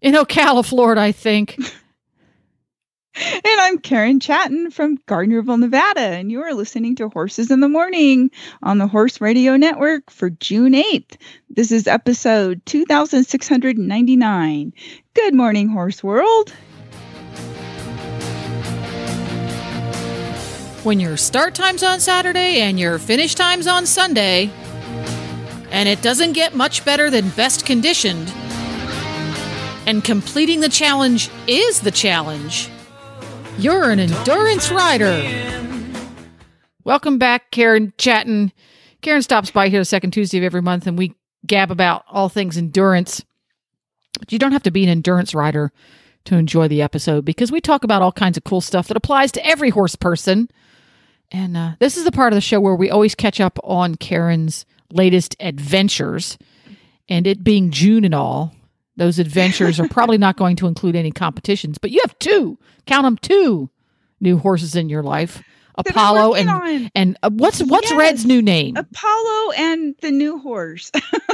in Ocala, Florida, I think. And I'm Karen Chaton from Gardnerville, Nevada, and you are listening to Horses in the Morning on the Horse Radio Network for June 8th. This is episode 2699. Good morning, Horse World. when your start time's on Saturday and your finish time's on Sunday, and it doesn't get much better than best conditioned, and completing the challenge is the challenge, you're an endurance rider. Welcome back, Karen Chaton. Karen stops by here the second Tuesday of every month, and we gab about all things endurance. But you don't have to be an endurance rider to enjoy the episode because we talk about all kinds of cool stuff that applies to every horse person. And uh, this is the part of the show where we always catch up on Karen's latest adventures. And it being June and all, those adventures are probably not going to include any competitions, but you have two, count them, two new horses in your life. Apollo and on. and uh, what's what's Yes. Red's new name? Apollo and the new horse.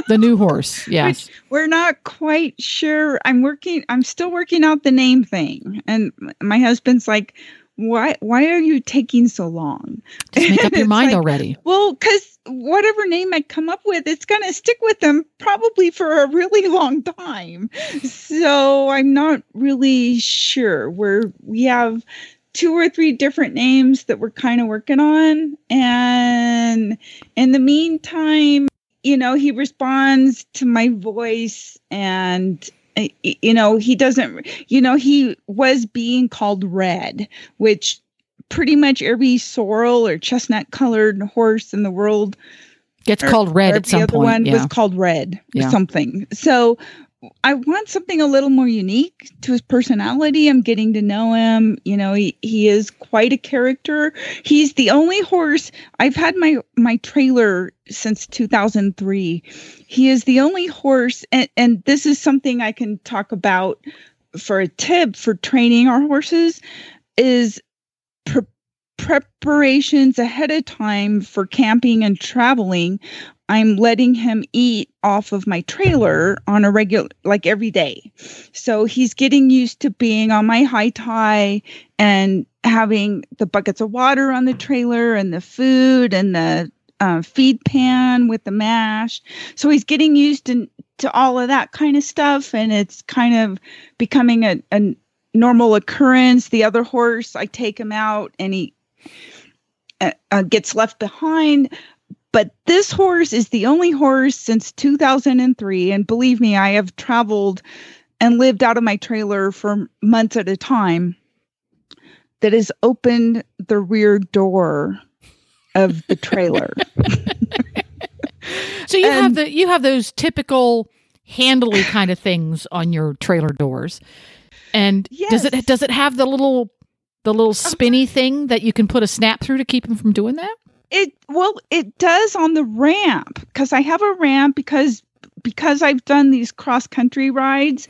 the new horse. Yes. Which we're not quite sure. I'm working, I'm still working out the name thing. And my husband's like, why, why are you taking so long? Just make up your mind like, already. Well, because whatever name I come up with, it's going to stick with them probably for a really long time. So I'm not really sure. We're we have two or three different names that we're kind of working on, and in the meantime, you know, he responds to my voice and. You know, he doesn't, you know, he was being called red, which pretty much every sorrel or chestnut colored horse in the world Gets or- called red at the some other one yeah. was called red Yeah. or something so i want something a little more unique to his personality. I'm getting to know him. You know he, he is quite a character. He's the only horse. I've had my my trailer since 2003 he is the only horse and, and this is something i can talk about for a tip for training our horses is pre- preparations ahead of time for camping and traveling i'm letting him eat off of my trailer on a regular like every day. So he's getting used to being on my high tie and having the buckets of water on the trailer and the food and the uh, feed pan with the mash. So he's getting used to to all of that kind of stuff and it's kind of becoming a, a normal occurrence. The other horse i take him out and he uh, uh, gets left behind. But this horse is the only horse since 2003. And believe me, I have traveled and lived out of my trailer for months at a time that has opened the rear door of the trailer. So you have the you have those typical handily kind of things on your trailer doors. And does it does it have the little the little um, spinny thing that you can put a snap through to keep him from doing that? It well, it does on the ramp because I have a ramp because because I've done these cross country rides.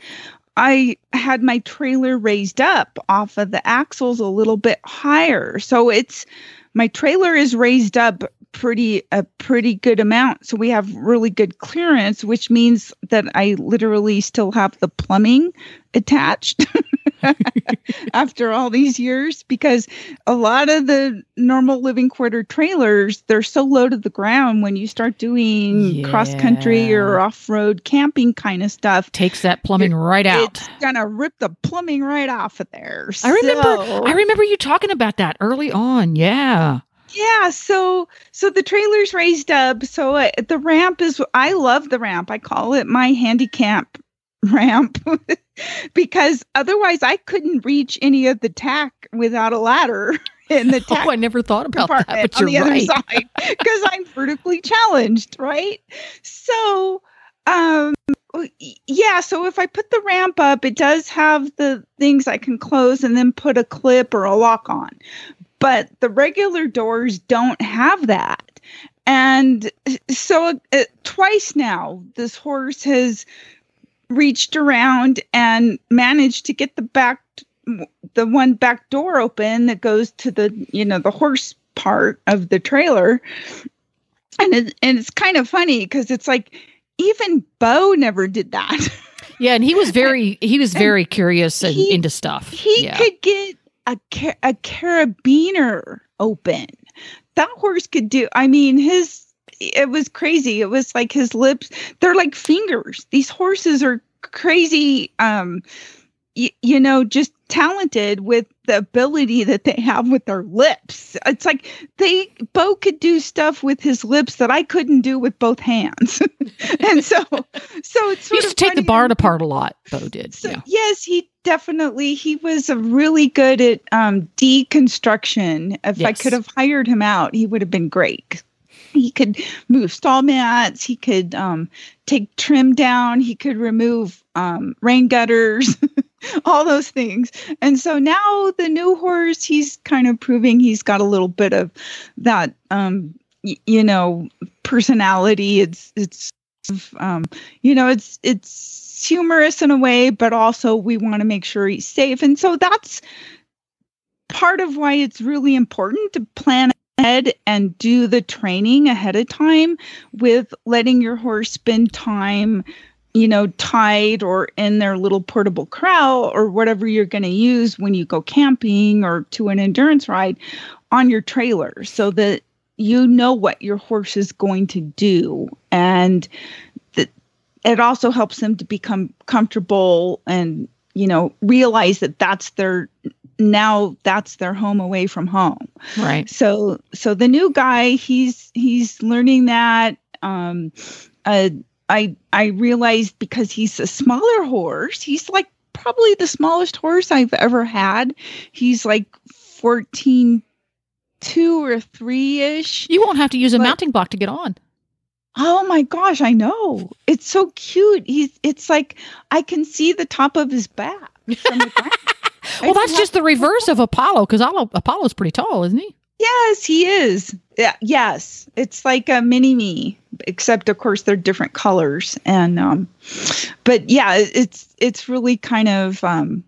I had my trailer raised up off of the axles a little bit higher, so it's my trailer is raised up pretty a pretty good amount so we have really good clearance which means that i literally still have the plumbing attached after all these years because a lot of the normal living quarter trailers they're so low to the ground when you start doing cross country or off-road camping kind of stuff Takes that plumbing right out. it's gonna rip the plumbing right off of there I remember So- I remember you talking about that early on. Yeah. yeah so so the trailer's raised up so uh, the ramp is i love the ramp i call it my handicap ramp because otherwise i couldn't reach any of the tack without a ladder in the tack Oh, I never thought about that, but on you're the right. other side because I'm vertically challenged, right? So, um, yeah, so if I put the ramp up, it does have the things I can close and then put a clip or a lock on. But the regular doors don't have that. And so uh, twice now, this horse has reached around and managed to get the back the one back door open that goes to the you know the horse part of the trailer and it, and it's kind of funny because it's like even Bo never did that. Yeah, and he was very he was very curious and he- into stuff. He yeah. could get a a carabiner open. That horse could do. I mean, his it was crazy. It was like his lips. They're like fingers. These horses are crazy. Um, y- you know, just talented with the ability that they have with their lips. It's like they Bo could do stuff with his lips that I couldn't do with both hands. and so, so it's he sort used of to take the barn apart a lot. Bo did. so, yeah. Yes, he definitely he was a really good at um, deconstruction. If I could have hired him out, he would have been great. He could move stall mats. He could um, take trim down. He could remove um, rain gutters, all those things. And so now the new horse, he's kind of proving he's got a little bit of that, um, y- you know, personality. It's it's um, you know, it's it's humorous in a way, but also we want to make sure he's safe. And so that's part of why it's really important to plan ahead and do the training ahead of time with letting your horse spend time you know tied or in their little portable corral or whatever you're going to use when you go camping or to an endurance ride on your trailer so that you know what your horse is going to do. And that it also helps them to become comfortable and you know realize that that's their now that's their home away from home Right. so so the new guy he's he's learning that um uh i i realized because he's a smaller horse he's like probably the smallest horse i've ever had he's like 14 two or three ish You won't have to use a But- mounting block to get on. Oh my gosh, I know. It's so cute. He's it's like I can see the top of his back from the ground. Well, that's just the reverse of Apollo because Apollo's pretty tall, isn't he? Yes, he is. Yeah, yes. It's like a mini me, except of course they're different colors and um but yeah, it's it's really kind of um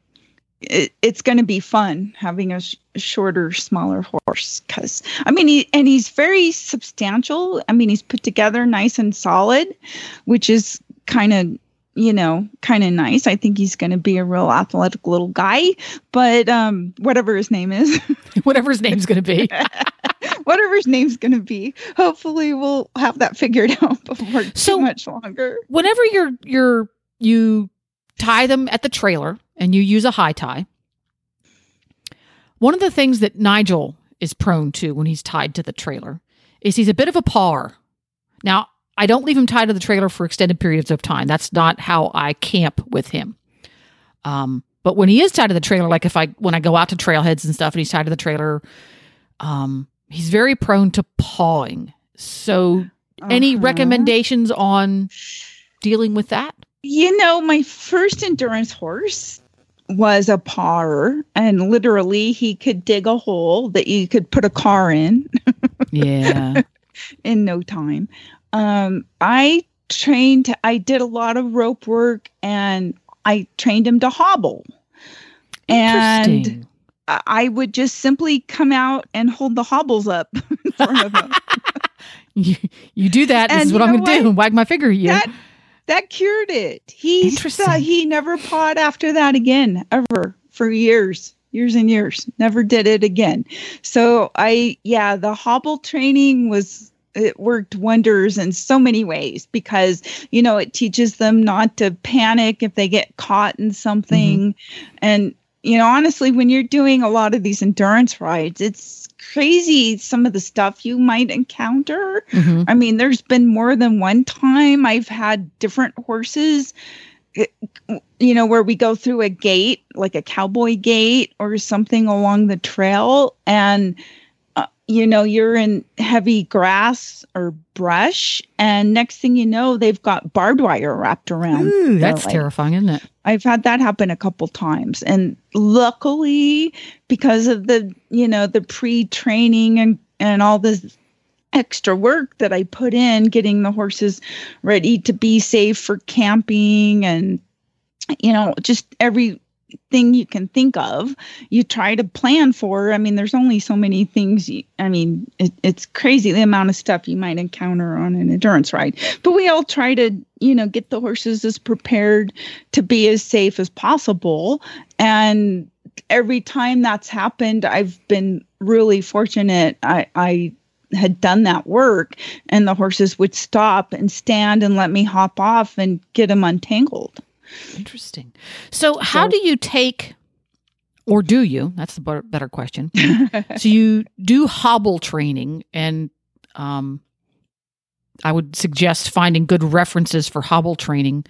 it, it's going to be fun having a sh- shorter smaller horse cuz I mean he and he's very substantial. I mean he's put together nice and solid, which is kind of you know, kind of nice. I think he's going to be a real athletic little guy, but um whatever his name is. Whatever his name's going to be. whatever his name's going to be. Hopefully, we'll have that figured out before So- too much longer. Whenever you're you're you tie them at the trailer and you use a high tie, one of the things that Nigel is prone to when he's tied to the trailer is he's a bit of a pawer. Now, I don't leave him tied to the trailer for extended periods of time. That's not how I camp with him. Um, but when he is tied to the trailer, like if I when I go out to trailheads and stuff, and he's tied to the trailer, um, he's very prone to pawing. So, any Uh-huh. recommendations on dealing with that? You know, my first endurance horse was a pawer, and literally, he could dig a hole that you could put a car in Yeah. in no time. Um, I trained. I did a lot of rope work, and I trained him to hobble. And. I would just simply come out and hold the hobbles up in front of him. You, you do that. This And is what I'm going to do wag my finger at you. That that cured it. He uh, saw- he never pawed after that again, ever for years, years and years. Never did it again. So I yeah, the hobble training was it worked wonders in so many ways because you know it teaches them not to panic if they get caught in something mm-hmm. and you know honestly when you're doing a lot of these endurance rides it's crazy some of the stuff you might encounter Mhm. I mean, there's been more than one time I've had different horses, you know, where we go through a gate, like a cowboy gate or something along the trail. And, you know, you're in heavy grass or brush, and next thing you know, they've got barbed wire wrapped around. Ooh, that's terrifying, isn't it? I've had that happen a couple times. And luckily, because of the, you know, the pre-training and and all this extra work that I put in getting the horses ready to be safe for camping and you know, just everything you can think of, you try to plan for. I mean, there's only so many things. You, I mean, it, it's crazy the amount of stuff you might encounter on an endurance ride. But we all try to, you know, get the horses as prepared to be as safe as possible. And every time that's happened, I've been really fortunate. I, I had done that work and the horses would stop and stand and let me hop off and get them untangled. Interesting. So, how So- do you take, or do you? That's the better- better question. so, you do hobble training, and um, I would suggest finding good references for hobble training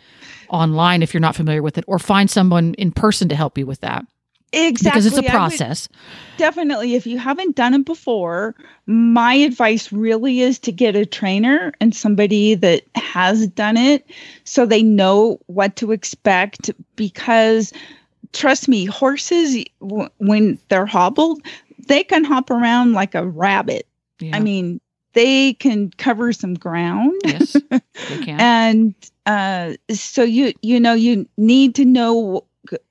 online if you're not familiar with it, or find someone in person to help you with that Exactly. because it's a I would- process. definitely, if you haven't done it before, my advice really is to get a trainer and somebody that has done it so they know what to expect. Because trust me, horses, w- when they're hobbled, they can hop around like a rabbit. Yeah. I mean, they can cover some ground. yes, they can. and uh, so you you know you need to know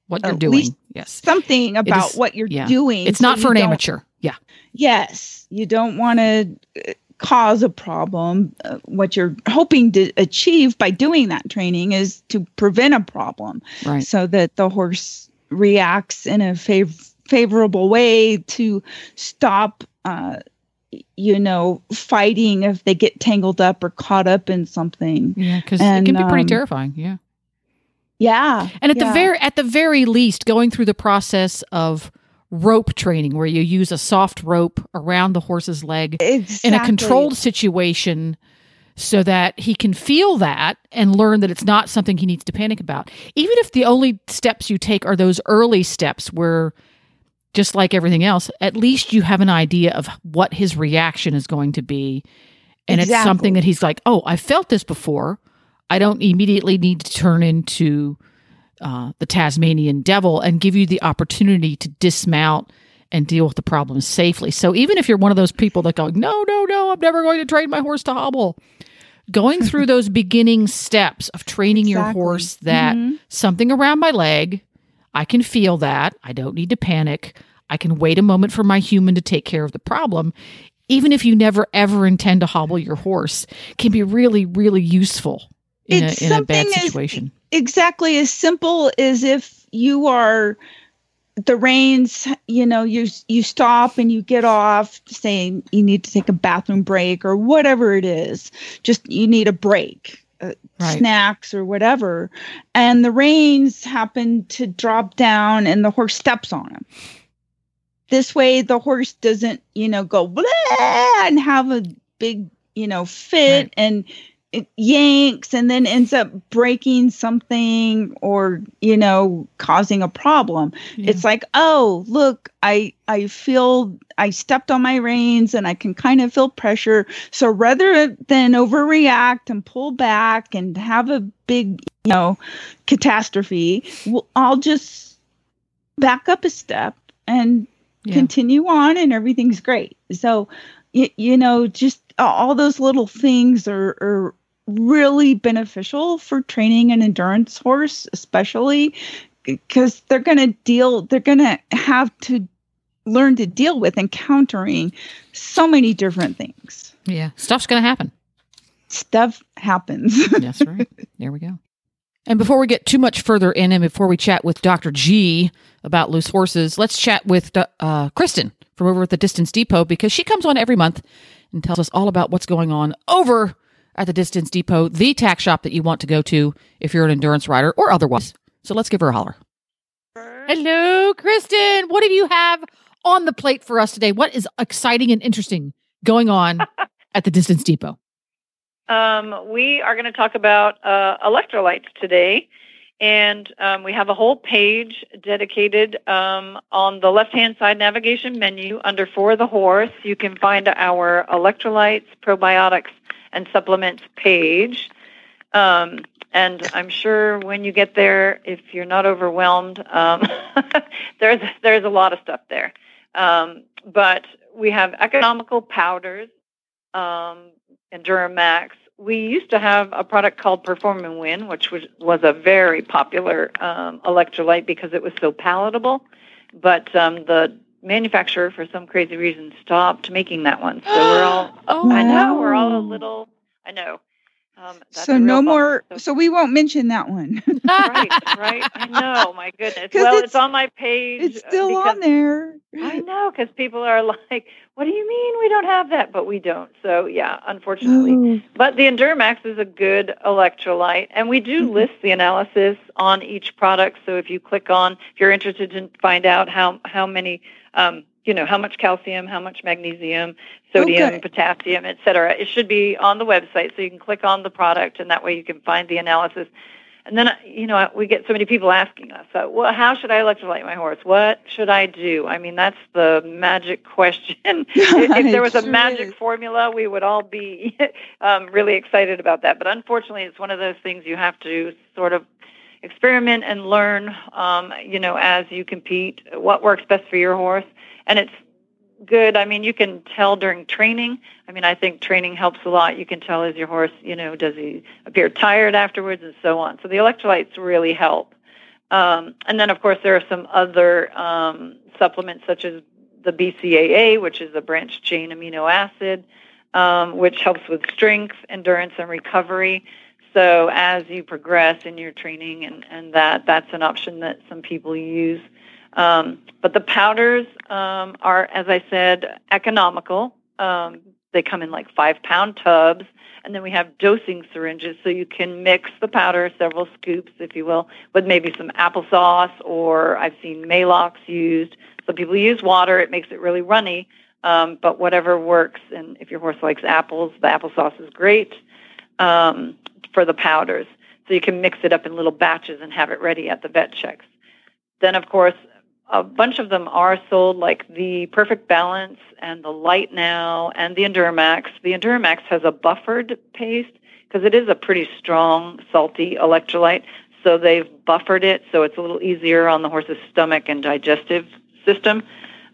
what you're doing. Yes. something about is- what you're yeah. doing. It's not for an amateur. Yeah. Yes, you don't want to cause a problem. Uh, what you're hoping to achieve by doing that training is to prevent a problem, Right. so that the horse reacts in a fav- favorable way to stop. Uh, you know, fighting if they get tangled up or caught up in something. Yeah, because it can be pretty um, terrifying. Yeah. Yeah, And at the very at the very least, going through the process of rope training, where you use a soft rope around the horse's leg exactly. in a controlled situation, so that he can feel that and learn that it's not something he needs to panic about. Even if the only steps you take are those early steps, where just like everything else, at least you have an idea of what his reaction is going to be, and it's something that he's like, "Oh, I felt this before." I don't immediately need to turn into uh, the Tasmanian devil and give you the opportunity to dismount and deal with the problem safely. So even if you're one of those people that go, no, no, no, I'm never going to train my horse to hobble, going through those beginning steps of training your horse that Mhm. something around my leg, I can feel that. I don't need to panic. I can wait a moment for my human to take care of the problem. Even if you never ever intend to hobble your horse, can be really, really useful in, a, It's in a bad something as- situation. exactly as simple as if you are the reins you know you you stop and you get off saying you need to take a bathroom break or whatever it is just you need a break uh, Right. snacks or whatever and the reins happen to drop down and the horse steps on them this way the horse doesn't you know go blah and have a big you know fit Right. and it yanks and then ends up breaking something or you know causing a problem Yeah. it's like oh look i i feel i stepped on my reins and i can kind of feel pressure so rather than overreact and pull back and have a big you know catastrophe well, i'll just back up a step and Yeah. continue on and everything's great so you, you know just all those little things are, are really beneficial for training an endurance horse especially because they're going to deal they're going to have to learn to deal with encountering so many different things Yeah, stuff's going to happen. stuff happens That's right. there we go. And before we get too much further in, and before we chat with Dr. G about loose horses, let's chat with uh, Kristen from over at the Distance Depot because she comes on every month and tells us all about what's going on over at the Distance Depot, the tack shop that you want to go to if you're an endurance rider or otherwise. So let's give her a holler. Hello, Kristen. What do you have on the plate for us today? What is exciting and interesting going on at the Distance Depot? Um, we are going to talk about uh, electrolytes today. And um, we have a whole page dedicated um, on the left hand side navigation menu under For the Horse. You can find our electrolytes, probiotics, and supplements page. Um, and I'm sure when you get there, if you're not overwhelmed, um, there's there's a lot of stuff there. Um, but we have economical powders um, and Duramax. We used to have a product called Perform and Win, which was was a very popular um, electrolyte because it was so palatable. But um, the manufacturer, for some crazy reason, stopped making that one. So we're all. Oh, I know we're all a little. I know. Um, that's so no bummer. more. So- So we won't mention that one. right, right. I know. My goodness. Well, it's, it's- on my page. it's uh, still because- on there. I know because people are like, "What do you mean we don't have that?" But we don't. So yeah, unfortunately. Oh, But the Enduramax is a good electrolyte, and we do Mhm. list the analysis on each product. So if you click on, if you're interested to find out how how many, um, you know, how much calcium, how much magnesium, sodium, Okay. potassium, et cetera, it should be on the website. So you can click on the product, and that way you can find the analysis. And then, you know, we get so many people asking us, uh, well, how should I electrolyte my horse? What should I do? I mean, that's the magic question. if, if there was a magic formula, we would all be um, really excited about that. But unfortunately, it's one of those things you have to sort of experiment and learn, um, you know, as you compete, what works best for your horse. And it's good. I mean, you can tell during training. I mean, I think training helps a lot. You can tell is your horse, you know, does he appear tired afterwards and so on. So the electrolytes really help. Um, and then, of course, there are some other um, supplements such as the BCAA, which is a branched chain amino acid, um, which helps with strength, endurance, and recovery. So as you progress in your training, and, and that that's an option that some people use. Um, but the powders um, are, as I said, economical. Um, they come in like five pound tubs. And then we have dosing syringes, so you can mix the powder, several scoops, if you will, with maybe some applesauce, or I've seen Maalox used. Some people use water; it makes it really runny. Um, but whatever works, and if your horse likes apples, the applesauce is great um, for the powders. So you can mix it up in little batches and have it ready at the vet checks. Then, of course, a bunch of them are sold, like the Perfect Balance and the Light Now and the Enduramax. The Enduramax has a buffered paste because it is a pretty strong, salty electrolyte. So they've buffered it so it's a little easier on the horse's stomach and digestive system.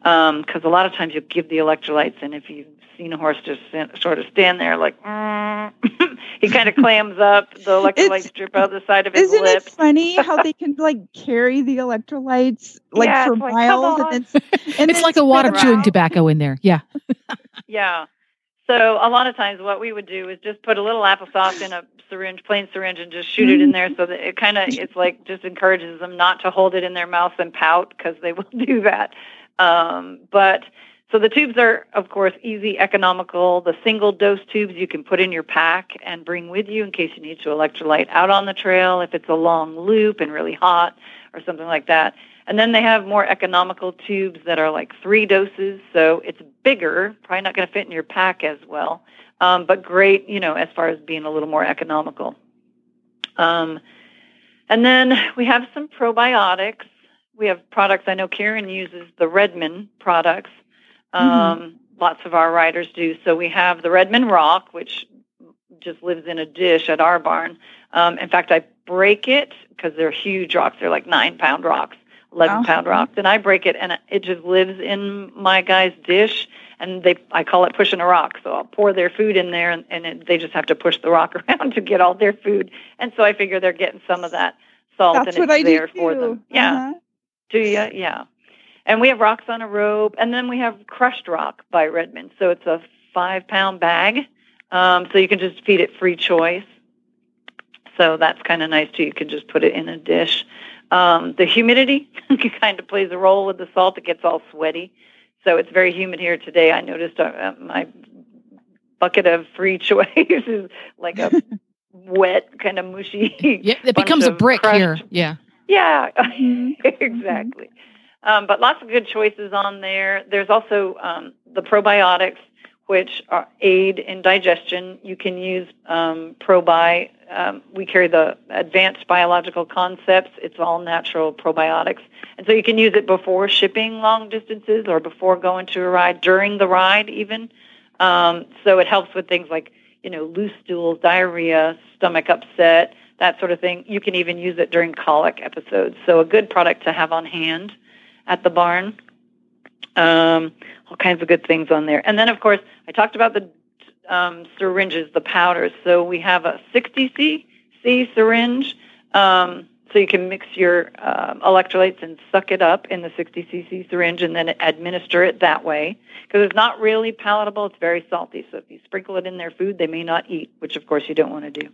Um, because a lot of times you give the electrolytes, and if you've seen a horse just stand, sort of stand there like, mm, he kind of clams up, the electrolytes It's- drip out the side of his Isn't lips. it funny how they can like carry the electrolytes like Yeah, for it's like, miles and then and It's then like a wad of chewing tobacco in there. Yeah. Yeah. So a lot of times what we would do is just put a little applesauce in a syringe, plain syringe, and just shoot it in there so that it kind of, it's like just encourages them not to hold it in their mouth and pout because they will do that. Um, but so the tubes are, of course, easy, economical. The single dose tubes you can put in your pack and bring with you in case you need to electrolyte out on the trail if it's a long loop and really hot or something like that. And then they have more economical tubes that are like three doses, so it's bigger, probably not going to fit in your pack as well, um, but great, you know, as far as being a little more economical. Um, and then we have some probiotics. We have products. I know Karen uses the Redmond products. Um, Lots of our riders do. So we have the Redmond Rock, which just lives in a dish at our barn. Um, in fact, I break it because they're huge rocks. They're like nine pound rocks, 11 pound Uh-huh. rocks. And I break it and it just lives in my guy's dish. And they, I call it pushing a rock. So I'll pour their food in there and, and it, they just have to push the rock around to get all their food. And so I figure they're getting some of that salt That's and what it's I there do for them. Yeah. Uh-huh. Do you? Yeah. And we have rocks on a rope, and then we have crushed rock by Redmond. So it's a five pound bag. Um, so you can just feed it free choice. So that's kind of nice too. You can just put it in a dish. Um, the humidity kind of plays a role with the salt. It gets all sweaty. So it's very humid here today. I noticed uh, my bucket of free choice is like a wet, kind of mushy. Yeah. It becomes a brick crushed- here. Yeah. Yeah, Mhm. exactly. Um, but lots of good choices on there. There's also um, the probiotics. which are, aid in digestion. You can use um, ProBi. Um, we carry the advanced biological concepts. It's all natural probiotics. And so you can use it before shipping long distances or before going to a ride, during the ride even. Um, so it helps with things like, you know, loose stools, diarrhea, stomach upset, that sort of thing. You can even use it during colic episodes. So a good product to have on hand at the barn. Um, all kinds of good things on there. And then, of course, I talked about the um, syringes, the powders. So we have a 60 cc syringe. Um, so you can mix your uh, electrolytes and suck it up in the 60 cc syringe and then administer it that way. Because it's not really palatable, it's very salty. So if you sprinkle it in their food, they may not eat, which of course you don't want to do.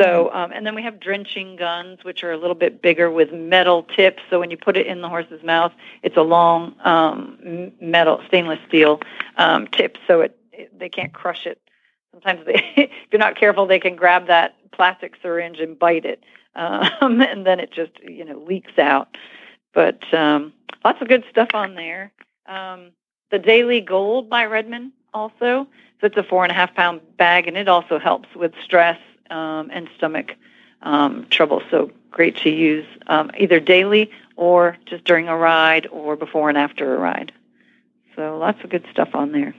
So, um, and then we have drenching guns, which are a little bit bigger with metal tips. So when you put it in the horse's mouth, it's a long um, metal, stainless steel um, tip, so it, it they can't crush it. Sometimes they, if you're not careful, they can grab that plastic syringe and bite it, um, and then it just you know leaks out. But um, lots of good stuff on there. Um, the Daily Gold by Redmond also. So it's a four and a half pound bag, and it also helps with stress um, and stomach um, trouble. So great to use um, either daily or just during a ride or before and after a ride. So lots of good stuff on there.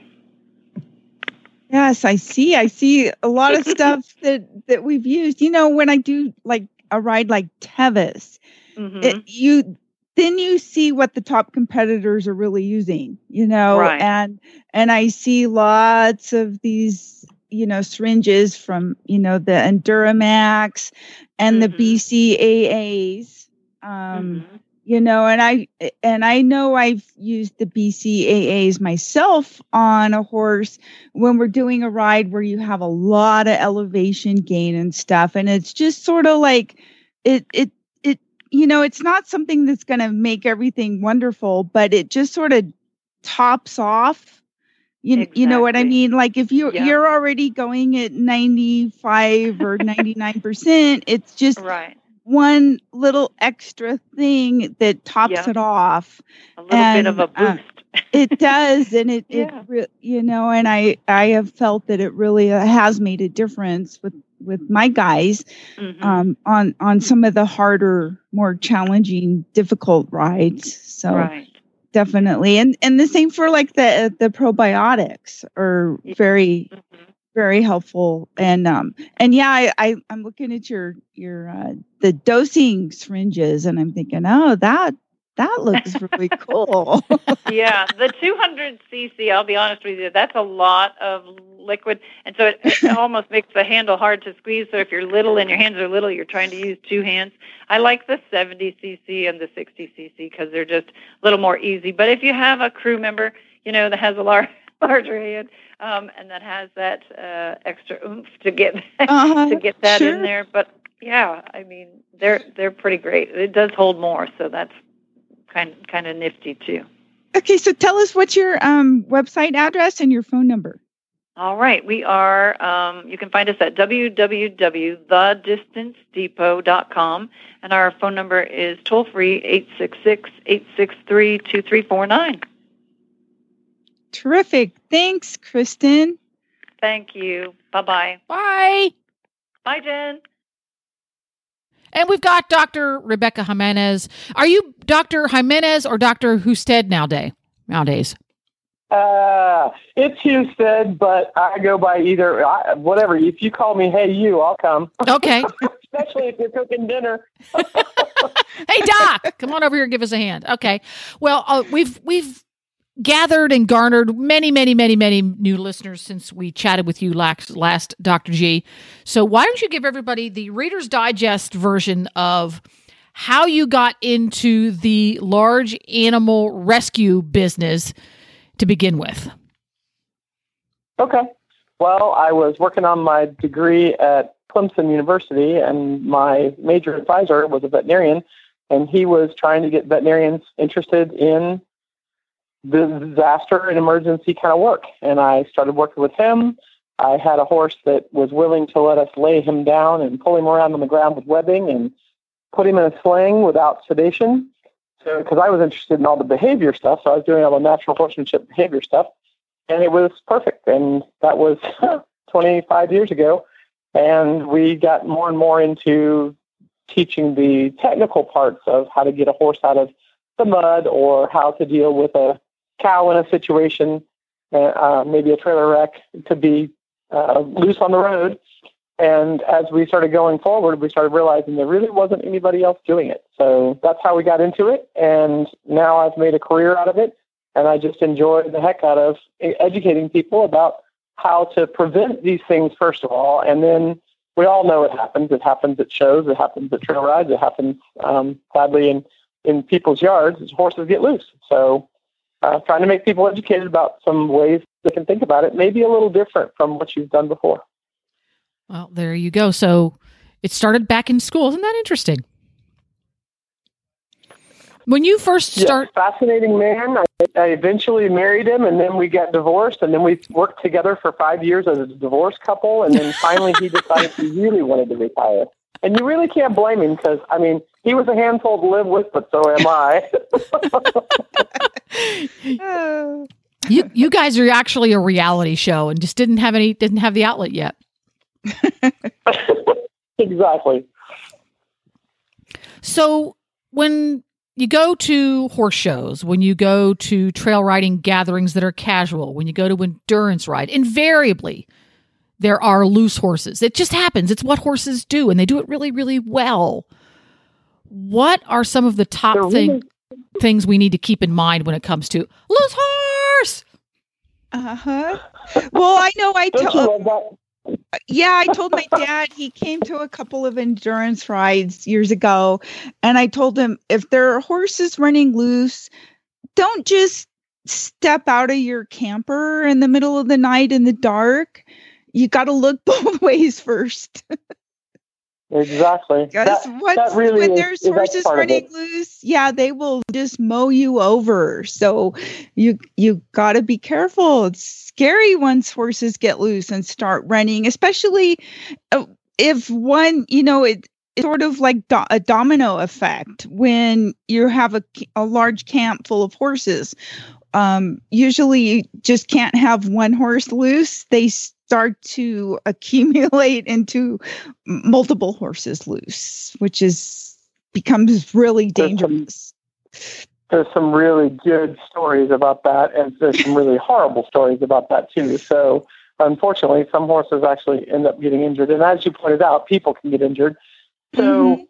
Yes, I see. I see a lot of stuff that that we've used. You know, when I do like a ride like Tevis, mm-hmm. it, you then you see what the top competitors are really using. You know, right. and and I see lots of these you know syringes from you know the Enduramax and mm-hmm. the BCAAs. Um, mm-hmm. You know, and I and I know I've used the BCAAs myself on a horse when we're doing a ride where you have a lot of elevation gain and stuff, and it's just sort of like it it it you know it's not something that's going to make everything wonderful, but it just sort of tops off you, exactly. you know what I mean? Like if you yeah. you're already going at 95 or 99%, it's just right. one little extra thing that tops yeah. it off. A little and, bit of a uh, boost. Uh, it does and it yeah. it you know and I I have felt that it really uh, has made a difference with with my guys mm-hmm. um, on on some of the harder, more challenging, difficult rides. So right definitely. And and the same for like the the probiotics are very mm-hmm. very helpful. And um and yeah I, I i'm looking at your your uh the dosing syringes and i'm thinking oh that that looks really cool. yeah, the 200 cc. I'll be honest with you, that's a lot of liquid, and so it, it almost makes the handle hard to squeeze. So if you're little and your hands are little, you're trying to use two hands. I like the 70 cc and the 60 cc because they're just a little more easy. But if you have a crew member, you know, that has a large larger hand um, and that has that uh, extra oomph to get uh-huh, to get that sure. in there, but yeah, I mean they're they're pretty great. It does hold more, so that's kind kind of nifty too. Okay, so tell us what's your um, website address and your phone number. All right, we are. Um, you can find us at www.thedistancedepot.com, and our phone number is toll free 866 863 2349. Terrific. Thanks, Kristen. Thank you. Bye-bye. Bye. Bye, Jen. And we've got Dr. Rebecca Gimenez. Are you Dr. Gimenez or Dr. Husted nowadays? Nowadays. Uh, it's Husted, but I go by either. I, whatever. If you call me, hey, you, I'll come. Okay. Especially if you're cooking dinner. hey, Doc, come on over here and give us a hand. Okay. Well, uh, we've we've gathered and garnered many, many, many, many new listeners since we chatted with you last, last Dr. G. So why don't you give everybody the Reader's Digest version of how you got into the large animal rescue business to begin with? Okay. Well, I was working on my degree at Clemson University, and my major advisor was a veterinarian, and he was trying to get veterinarians interested in disaster and emergency kind of work. And I started working with him. I had a horse that was willing to let us lay him down and pull him around on the ground with webbing and put him in a sling without sedation. So, because I was interested in all the behavior stuff, so I was doing all the natural horsemanship behavior stuff. and it was perfect. And that was 25 years ago. And we got more and more into teaching the technical parts of how to get a horse out of the mud or how to deal with a cow in a situation, uh, uh maybe a trailer wreck, to be uh, loose on the road. And as we started going forward, we started realizing there really wasn't anybody else doing it. So that's how we got into it. And now I've made a career out of it. And I just enjoy the heck out of educating people about how to prevent these things, first of all. And then we all know it happens. It happens at shows, it happens at trail rides, it happens um, sadly in, in people's yards horses get loose. So uh, trying to make people educated about some ways they can think about it, maybe a little different from what you've done before. Well, there you go. So it started back in school. Isn't that interesting? When you first start, fascinating man. I, I, eventually married him, and then we got divorced, and then we worked together for five years as a divorced couple, and then finally he decided he really wanted to retire. And you really can't blame him because I mean he was a handful to live with, but so am I. you you guys are actually a reality show and just didn't have any didn't have the outlet yet. exactly. So when you go to horse shows, when you go to trail riding gatherings that are casual, when you go to endurance ride, invariably there are loose horses. It just happens. It's what horses do, and they do it really, really well. What are some of the top thing, things we need to keep in mind when it comes to loose horse? Uh huh. Well, I know I told. Yeah, I told my dad he came to a couple of endurance rides years ago, and I told him if there are horses running loose, don't just step out of your camper in the middle of the night in the dark. You got to look both ways first. Exactly. Because that really when is, there's horses running loose, yeah, they will just mow you over. So you you got to be careful. It's scary once horses get loose and start running, especially uh, if one, you know, it it's sort of like do- a domino effect when you have a, a large camp full of horses. Um, usually, you just can't have one horse loose. They start to accumulate into multiple horses loose, which is becomes really dangerous. There's some, there's some really good stories about that, and there's some really horrible stories about that too. So, unfortunately, some horses actually end up getting injured, and as you pointed out, people can get injured. So, mm-hmm.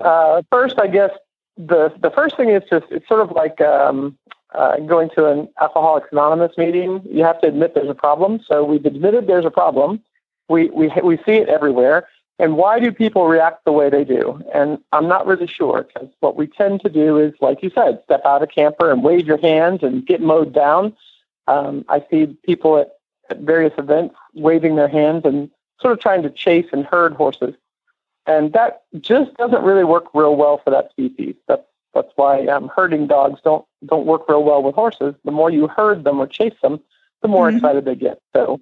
uh, first, I guess the the first thing is just it's sort of like um, uh, going to an Alcoholics Anonymous meeting, you have to admit there's a problem. So we've admitted there's a problem. We, we, we see it everywhere. And why do people react the way they do? And I'm not really sure because what we tend to do is, like you said, step out of camper and wave your hands and get mowed down. Um, I see people at, at various events waving their hands and sort of trying to chase and herd horses. And that just doesn't really work real well for that species. That's that's why um, herding dogs don't don't work real well with horses. The more you herd them or chase them, the more mm-hmm. excited they get. So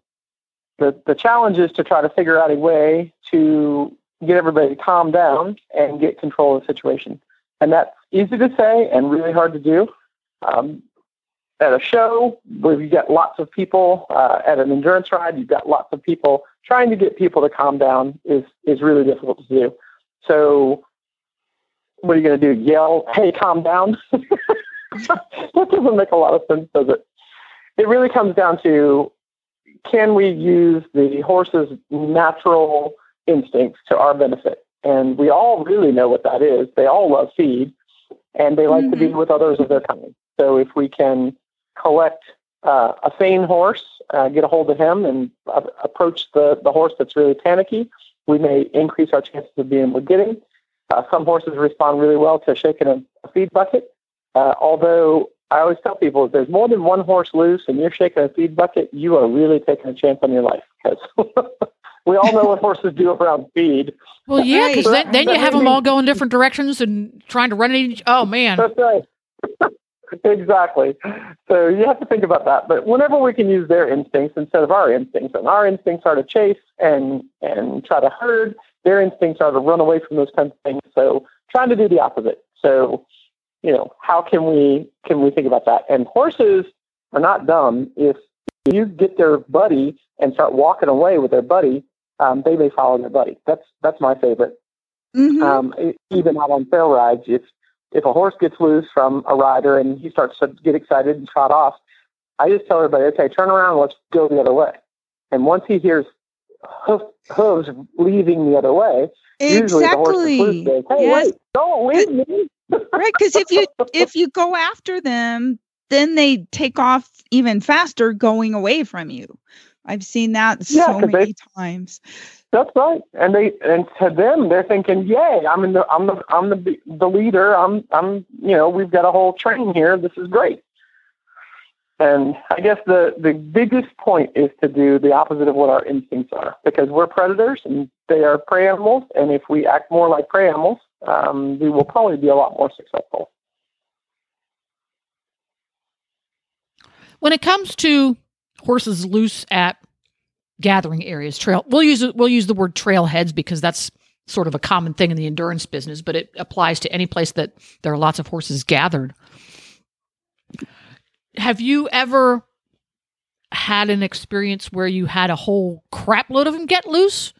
the the challenge is to try to figure out a way to get everybody to calm down and get control of the situation. And that's easy to say and really hard to do. Um, at a show where you get lots of people uh, at an endurance ride, you've got lots of people trying to get people to calm down is is really difficult to do. So what are you going to do? Yell, hey, calm down? that doesn't make a lot of sense, does it? It really comes down to can we use the horse's natural instincts to our benefit? And we all really know what that is. They all love feed and they like mm-hmm. to be mm-hmm. with others of their kind. So if we can collect uh, a sane horse, uh, get a hold of him, and uh, approach the, the horse that's really panicky, we may increase our chances of being able to get him. Uh, some horses respond really well to shaking a, a feed bucket. Uh, although I always tell people if there's more than one horse loose and you're shaking a feed bucket, you are really taking a chance on your life because we all know what horses do around feed. Well, yeah, because then, then you have them all going different directions and trying to run at each. Oh man, that's right. exactly. So you have to think about that. But whenever we can use their instincts instead of our instincts, and our instincts are to chase and and try to herd, their instincts are to run away from those kinds of things. So trying to do the opposite. So, you know, how can we can we think about that? And horses are not dumb. If you get their buddy and start walking away with their buddy, um, they may follow their buddy. That's that's my favorite. Mhm. Um, even out on trail rides, if if a horse gets loose from a rider and he starts to get excited and trot off, I just tell everybody, okay, turn around, let's go the other way. And once he hears hoof, hooves leaving the other way, usually the horse exactly. Hey, yes. wait, don't leave me. right because if you if you go after them then they take off even faster going away from you i've seen that Yeah, so 'cause they- many times That's right. And they and to them, they're thinking, "Yay! I'm in the I'm the I'm the the leader. I'm I'm you know we've got a whole train here. This is great." And I guess the the biggest point is to do the opposite of what our instincts are, because we're predators and they are prey animals. And if we act more like prey animals, um, we will probably be a lot more successful. When it comes to horses loose at gathering areas, trail we'll use we'll use the word trailheads because that's sort of a common thing in the endurance business, but it applies to any place that there are lots of horses gathered. Have you ever had an experience where you had a whole crap load of them get loose?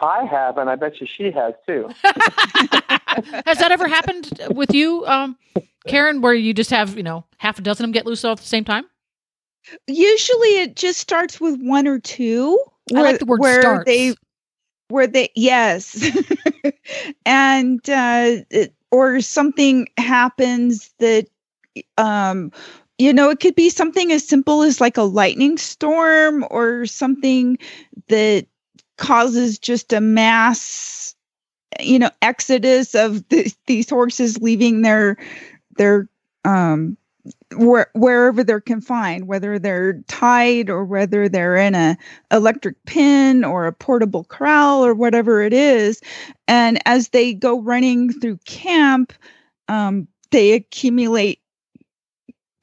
I have, and I bet you she has too. Has that ever happened with you, um, Karen, where you just have, you know, half a dozen of them get loose all at the same time? usually it just starts with one or two I like the word where starts. they where they yes and uh it- or something happens that um you know it could be something as simple as like a lightning storm or something that causes just a mass you know exodus of the, these horses leaving their their um where, wherever they're confined, whether they're tied or whether they're in a electric pen or a portable corral or whatever it is, and as they go running through camp, um, they accumulate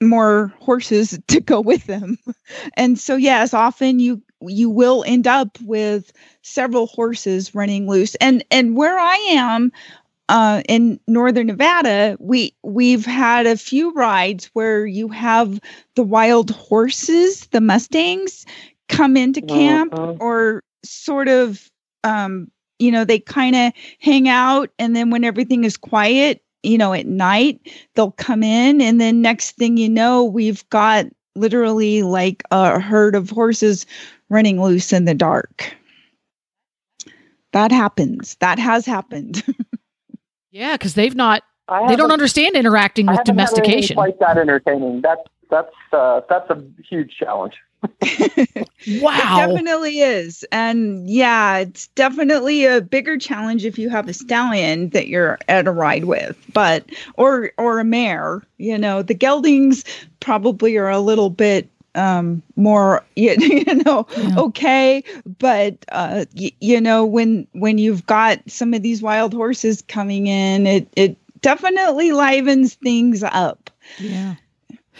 more horses to go with them, and so yes, often you you will end up with several horses running loose, and and where I am uh, in northern Nevada, we we've had a few rides where you have the wild horses, the Mustangs, come into camp Mhm. or sort of, um, you know, they kind of hang out, and then when everything is quiet, you know, at night they'll come in, and then next thing you know, we've got literally like a herd of horses running loose in the dark. That happens. That has happened. Yeah, because they've not, I they don't understand interacting with haven't had domestication. quite that entertaining. That's that's uh, that's a huge challenge. Wow. It definitely is. And yeah, it's definitely a bigger challenge if you have a stallion that you're at a ride with, but or or a mare. You know, the geldings probably are a little bit um more you, you know Yeah. okay but uh y- you know when when you've got some of these wild horses coming in it it definitely livens things up Yeah.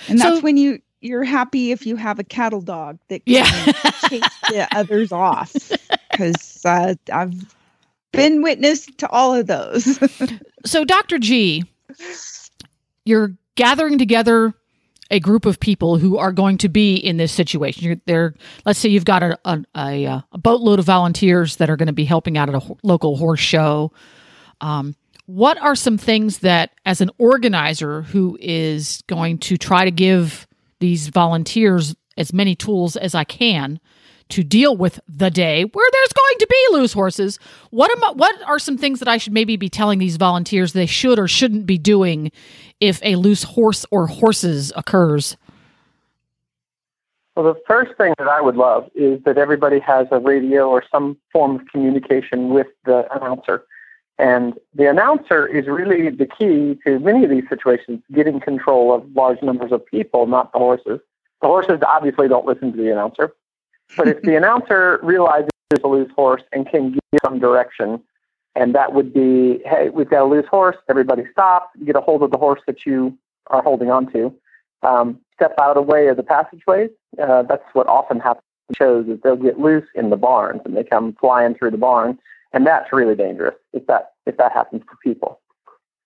and that's when you you're happy if you have a cattle dog that can Yeah. chase the others off because uh, I've been witness to all of those. so, Dr. G, you're gathering together a group of people who are going to be in this situation. You're there. Let's say you've got a, a, a, uh, boatload of volunteers that are going to be helping out at a ho- local horse show. Um, what are some things that, as an organizer who is going to try to give these volunteers as many tools as I can to deal with the day where there's going to be loose horses, what am I, what are some things that I should maybe be telling these volunteers they should or shouldn't be doing if a loose horse or horses occurs? Well, the first thing that I would love is that everybody has a radio or some form of communication with the announcer. And the announcer is really the key to many of these situations, getting control of large numbers of people, not the horses. The horses obviously don't listen to the announcer. But if the announcer realizes there's a loose horse and can give some direction, and that would be, hey, we've got a loose horse, everybody stop, get a hold of the horse that you are holding on to, um, step out of the way of the passageways. Uh, that's what often happens in shows is they'll get loose in the barns and they come flying through the barn, and that's really dangerous if that if that happens to people.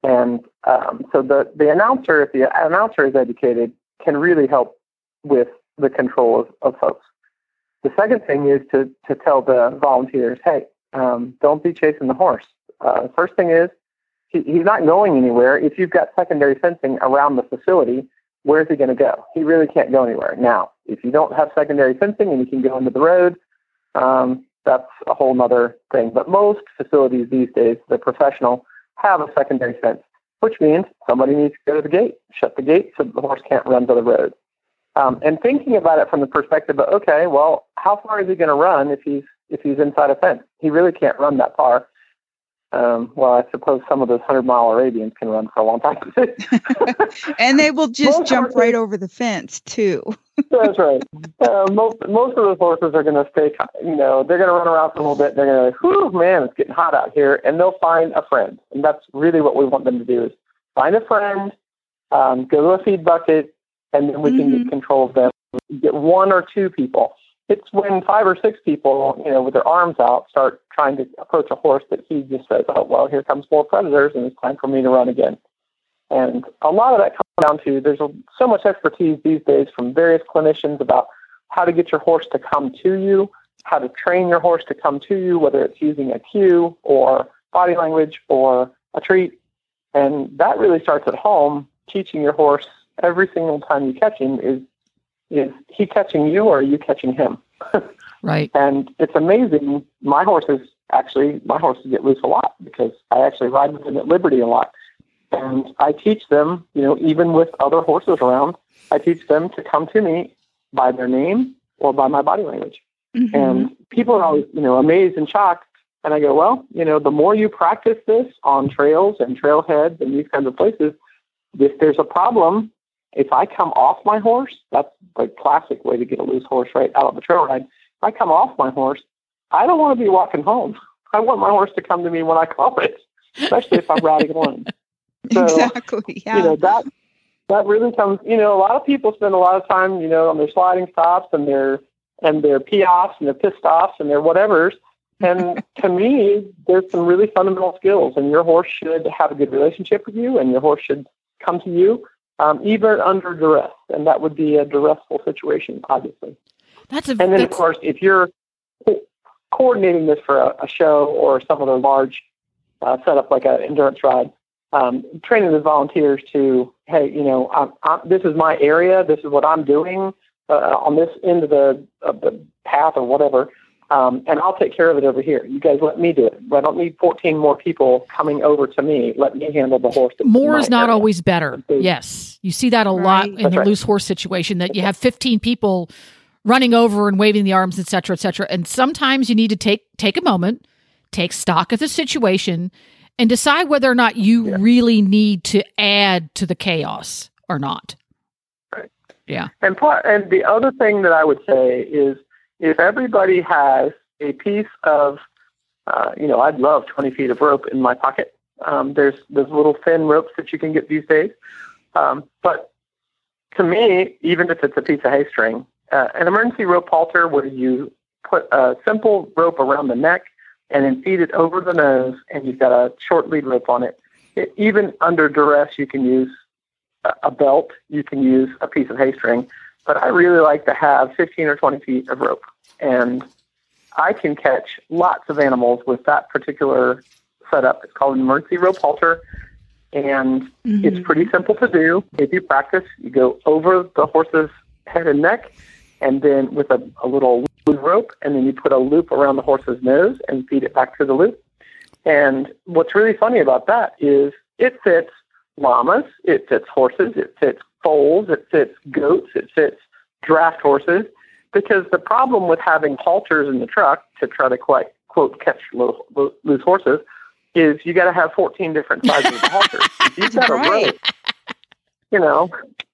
And um, so the the announcer, if the announcer is educated, can really help with the control of, of folks. The second thing is to, to tell the volunteers, hey, um, don't be chasing the horse. Uh, first thing is, he, he's not going anywhere. If you've got secondary fencing around the facility, where's he going to go? He really can't go anywhere. Now, if you don't have secondary fencing and you can go into the road, um, that's a whole other thing. But most facilities these days, the professional, have a secondary fence, which means somebody needs to go to the gate, shut the gate so the horse can't run to the road. Um, and thinking about it from the perspective of, okay, well, how far is he going to run if he's if he's inside a fence? He really can't run that far. Um, well, I suppose some of those hundred mile Arabians can run for a long time. and they will just most jump horses, right over the fence too. that's right. Uh, most most of those horses are going to stay. You know, they're going to run around for a little bit. They're going to, whoo, man, it's getting hot out here, and they'll find a friend. And that's really what we want them to do: is find a friend, um, go to a feed bucket, and then we mm-hmm. can get mm-hmm. control of them. Get one or two people. It's when five or six people, you know, with their arms out, start trying to approach a horse that he just says, "Oh, well, here comes more predators, and it's time for me to run again." And a lot of that comes down to there's so much expertise these days from various clinicians about how to get your horse to come to you, how to train your horse to come to you, whether it's using a cue or body language or a treat. And that really starts at home, teaching your horse every single time you catch him is is he catching you or are you catching him? right. And it's amazing. My horses actually my horses get loose a lot because I actually ride with them at Liberty a lot. And I teach them, you know, even with other horses around, I teach them to come to me by their name or by my body language. Mm-hmm. And people are always, you know, amazed and shocked. And I go, well, you know, the more you practice this on trails and trailheads and these kinds of places, if there's a problem, if I come off my horse, that's the classic way to get a loose horse right out of a trail ride. If I come off my horse, I don't want to be walking home. I want my horse to come to me when I call it, especially if I'm riding alone. So, exactly. Yeah. You know, that that really comes you know, a lot of people spend a lot of time, you know, on their sliding stops and their and their piaffes and their pissed offs and their whatevers. And to me, there's some really fundamental skills and your horse should have a good relationship with you and your horse should come to you, um, even under duress. And that would be a duressful situation, obviously. That's a, and then, of course, if you're coordinating this for a, a show or some other large uh, setup like an endurance ride, um, training the volunteers to, hey, you know, I'm, I'm, this is my area. This is what I'm doing uh, on this end of the of the path or whatever, um, and I'll take care of it over here. You guys let me do it. I don't need 14 more people coming over to me. Let me handle the horse. More is not area. always better. Yes, you see that a right. lot in That's the right. loose horse situation. That you have 15 people running over and waving the arms, et cetera, et cetera. And sometimes you need to take take a moment, take stock of the situation, and decide whether or not you yeah. really need to add to the chaos or not. Right. Yeah. And part, and the other thing that I would say is if everybody has a piece of, uh, you know, I'd love 20 feet of rope in my pocket. Um, there's those little thin ropes that you can get these days. Um, but to me, even if it's a piece of hay string, uh, an emergency rope halter where you put a simple rope around the neck and then feed it over the nose, and you've got a short lead rope on it. it even under duress, you can use a, belt, you can use a piece of hay string, but I really like to have 15 or 20 feet of rope. And I can catch lots of animals with that particular setup. It's called an emergency rope halter, and mm-hmm. it's pretty simple to do. If you practice, you go over the horse's head and neck, and then with a, a little rope, and then you put a loop around the horse's nose and feed it back through the loop. And what's really funny about that is it fits llamas, it fits horses, it fits foals, it fits goats, it fits draft horses. Because the problem with having halters in the truck to try to quite quote catch loose, loose horses is you got to have 14 different sizes of halters. If you've got right. a rope, you know,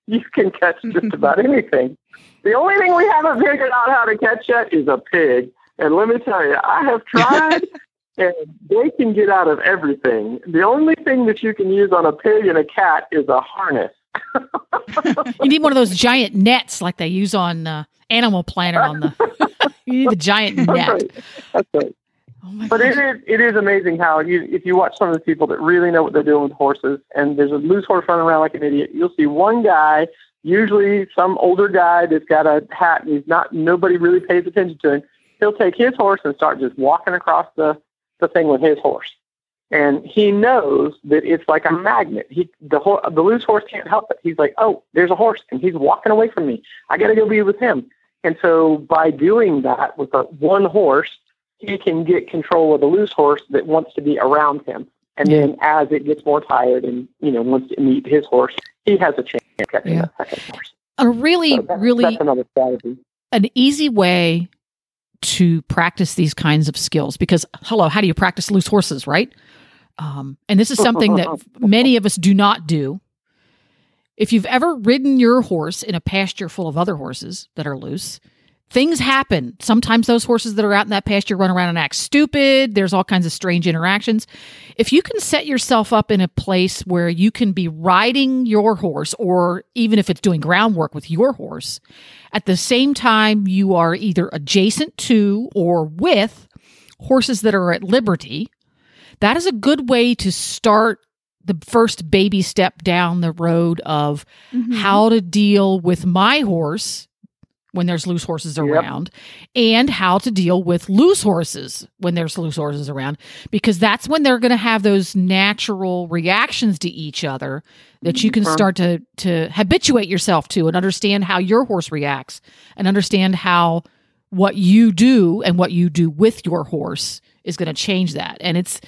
you can catch just about anything. The only thing we haven't figured out how to catch yet is a pig. And let me tell you, I have tried, and they can get out of everything. The only thing that you can use on a pig and a cat is a harness. you need one of those giant nets like they use on uh, Animal Planet. On the you need the giant net. That's right. That's right. Oh but it is it is amazing how you if you watch some of the people that really know what they're doing with horses, and there's a loose horse running around like an idiot, you'll see one guy usually some older guy that's got a hat and he's not nobody really pays attention to him. He'll take his horse and start just walking across the the thing with his horse, and he knows that it's like a magnet. He the ho- the loose horse can't help it. He's like, oh, there's a horse, and he's walking away from me. I got to go be with him. And so by doing that with a one horse, he can get control of the loose horse that wants to be around him. And then as it gets more tired and you know wants to meet his horse, he has a chance of catching Yeah. that second horse. A really, So that's, really that's another strategy. an easy way to practice these kinds of skills because hello how do you practice loose horses right? Um, and this is something that many of us do not do. If you've ever ridden your horse in a pasture full of other horses that are loose things happen sometimes those horses that are out in that pasture run around and act stupid there's all kinds of strange interactions if you can set yourself up in a place where you can be riding your horse or even if it's doing groundwork with your horse at the same time, you are either adjacent to or with horses that are at liberty. That is a good way to start the first baby step down the road of Mhm. how to deal with my horse when there's loose horses Yep. around and how to deal with loose horses when there's loose horses around because that's when they're going to have those natural reactions to each other that you can Mhm. start to to habituate yourself to and understand how your horse reacts and understand how what you do and what you do with your horse is going to change that and it's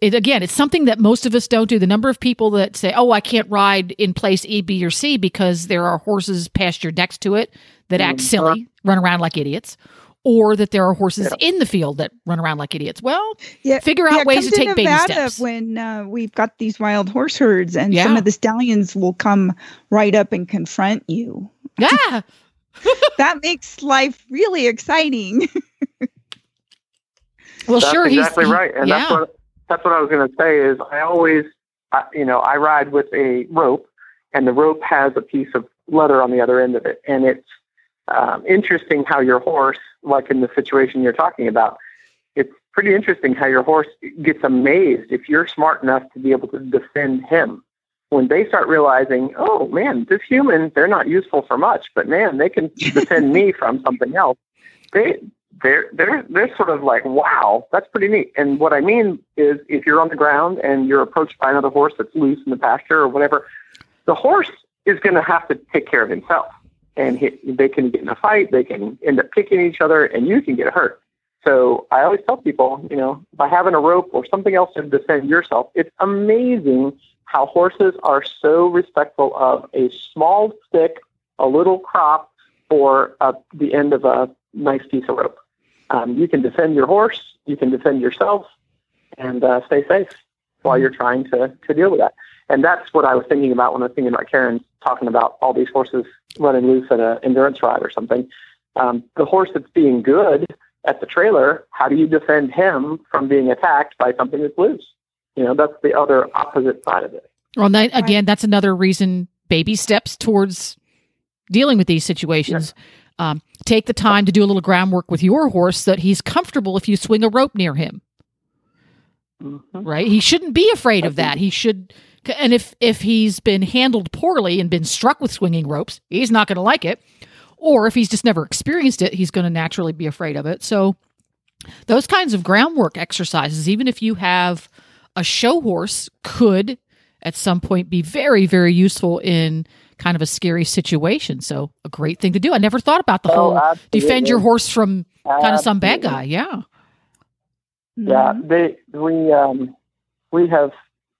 it again it's something that most of us don't do the number of people that say oh i can't ride in place e b or c because there are horses pastured next to it that act Mhm. silly run around like idiots or that there are horses in the field that run around like idiots well Yeah, figure out yeah, ways come to take baby steps When uh, we've got these wild horse herds, and some of the stallions will come right up and confront you. yeah That makes life really exciting. well That's sure exactly he's he- right, and yeah that's what that's what I was going to say. Is I always, I, you know, I ride with a rope, and the rope has a piece of leather on the other end of it, and it's um, interesting how your horse, like in the situation you're talking about, it's pretty interesting how your horse gets amazed if you're smart enough to be able to defend him. When they start realizing, oh man, this human, they're not useful for much, but man, they can defend me from something else. They they're they're they're sort of like, wow, that's pretty neat. And what I mean is, if you're on the ground and you're approached by another horse that's loose in the pasture or whatever, the horse is going to have to take care of himself, and he, they can get in a fight, they can end up kicking each other, and you can get hurt. So I always tell people, you know, by having a rope or something else to defend yourself, it's amazing how horses are so respectful of a small stick, a little crop, or uh, the end of a nice piece of rope. Um, you can defend your horse, you can defend yourself, and uh, stay safe while you're trying to, to deal with that. And that's what I was thinking about when I was thinking about Karen talking about all these horses running loose at an endurance ride or something. Um, the horse that's being good at the trailer, how do you defend him from being attacked by something that's loose? You know, that's the other opposite side of it. Well, that, again, that's another reason baby steps towards dealing with these situations. Um, take the time to do a little groundwork with your horse so that he's comfortable if you swing a rope near him. Mhm. Right? He shouldn't be afraid of that. He should. And if if he's been handled poorly and been struck with swinging ropes, he's not going to like it. Or if he's just never experienced it, he's going to naturally be afraid of it. So those kinds of groundwork exercises, even if you have a show horse, could at some point be very, very useful in kind of a scary situation. So a great thing to do. I never thought about the Oh, whole absolutely. defend your horse from kind of some bad guy. Yeah. Yeah, Mhm. they we um we have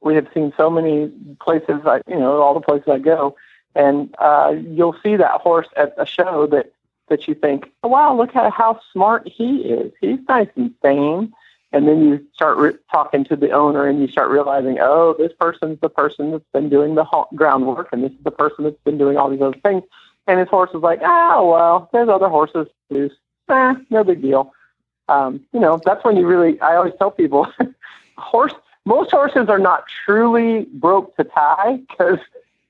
we have seen so many places I you know all the places I go, and uh, you'll see that horse at a show that that you think, oh, wow, look at how smart he is. He's nice and sane. And then you start re- talking to the owner, and you start realizing, oh, this person's the person that's been doing the ho- groundwork, and this is the person that's been doing all these other things. And his horse is like, ah, well, there's other horses loose. Eh, no big deal um, you know, that's when you really, I always tell people, horse, most horses are not truly broke to tie because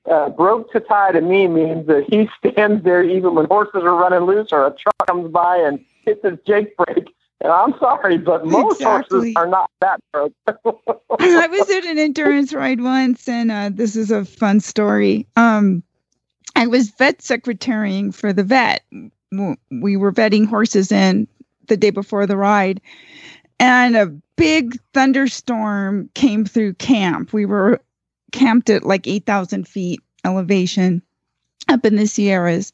uh, broke to tie to me means that he stands there even when horses are running loose or a truck comes by and hits his jake brake. And I'm sorry, but most Exactly. horses are not that broke. I was at an endurance ride once, and uh, this is a fun story. Um, I was vet secretarying for the vet. We were vetting horses in the day before the ride, and a big thunderstorm came through camp. We were camped at like 8,000 feet elevation up in the Sierras.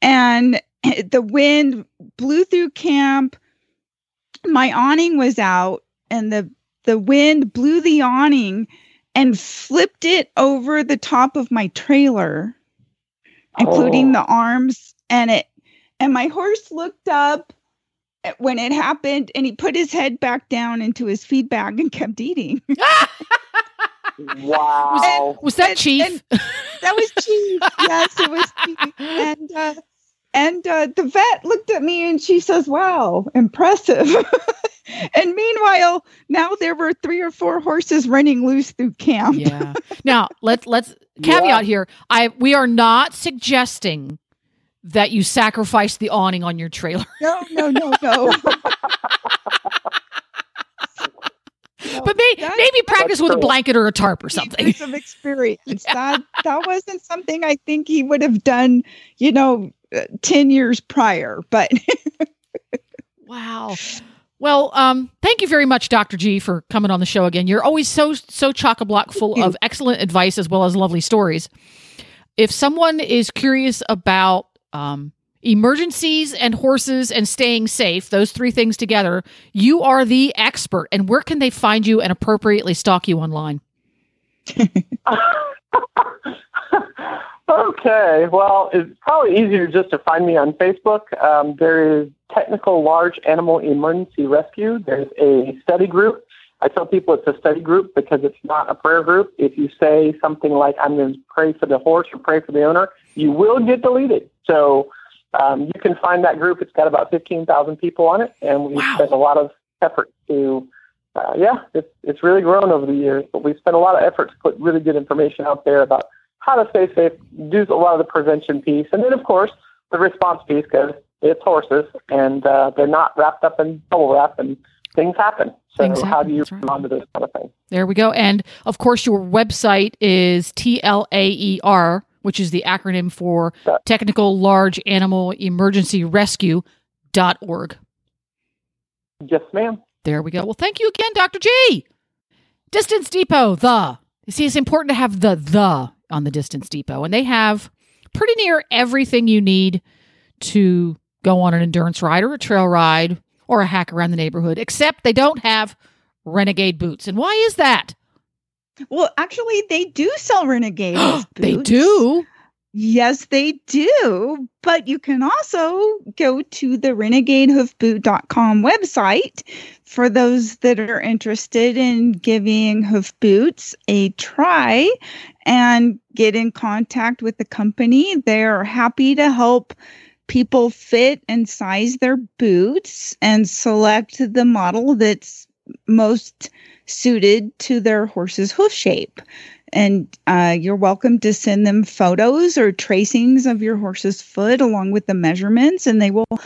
And the wind blew through camp. My awning was out, and the, the wind blew the awning and flipped it over the top of my trailer, including Oh. the arms. And it and my horse looked up when it happened and he put his head back down into his feed bag and kept eating. Wow. Was that And- Chief? and that was Chief. yes, it was Chief. And uh, and uh, the vet looked at me and she says, "Wow, impressive." and meanwhile, now there were three or four horses running loose through camp. yeah. Now let's let's caveat Yeah. here. I we are not suggesting that you sacrifice the awning on your trailer. No, no, no, no. But may, That's- maybe practice with a blanket or a tarp or something. Of experience. That that wasn't something I think he would have done. You know, uh, ten years prior. But Wow. Well, um, thank you very much, Dr. G, for coming on the show again. You're always so so chock a block full of excellent advice as well as lovely stories. If someone is curious about um, emergencies and horses and staying safe, those three things together, you are the expert. And where can they find you and appropriately stalk you online? okay. Well, it's probably easier just to find me on Facebook. Um, there is Technical Large Animal Emergency Rescue. There's a study group. I tell people it's a study group because it's not a prayer group. If you say something like, I'm going to pray for the horse or pray for the owner, you will get deleted. So um, you can find that group. It's got about 15,000 people on it, and we Wow. spent a lot of effort to, uh, yeah, it's, it's really grown over the years, but we spent a lot of effort to put really good information out there about how to stay safe, do a lot of the prevention piece, and then, of course, the response piece because it's horses and uh, they're not wrapped up in bubble wrap and things happen. So Things how happen, do you that's right. respond to those kind of things? There we go. And of course, your website is TLAER, which is the acronym for Technical Large Animal Emergency Rescue dot org. Yes, ma'am. There we go. Well, thank you again, Dr. G. Distance Depot, the. You see, it's important to have the the on the Distance Depot, and they have pretty near everything you need to go on an endurance ride or a trail ride or a hack around the neighborhood, except they don't have renegade boots. And why is that? well, actually, they do sell Renegade. Boots. They do. Yes, they do. But you can also go to the renegadehoofboot.com website for those that are interested in giving hoof boots a try and get in contact with the company. They're happy to help people fit and size their boots and select the model that's most suited to their horse's hoof shape. And uh, you're welcome to send them photos or tracings of your horse's foot along with the measurements and they will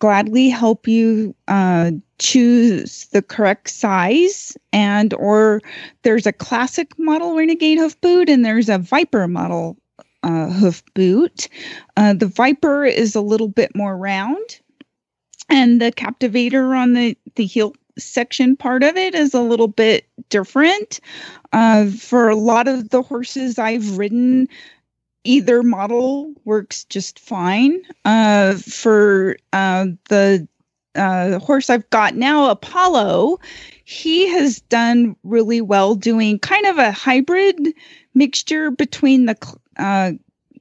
gladly help you uh, choose the correct size and or there's a classic model renegade hoof boot and there's a viper model uh, hoof boot uh, the viper is a little bit more round and the captivator on the the heel section part of it is a little bit different uh, for a lot of the horses I've ridden, either model works just fine. Uh, for uh, the uh, horse I've got now, Apollo, he has done really well doing kind of a hybrid mixture between the uh,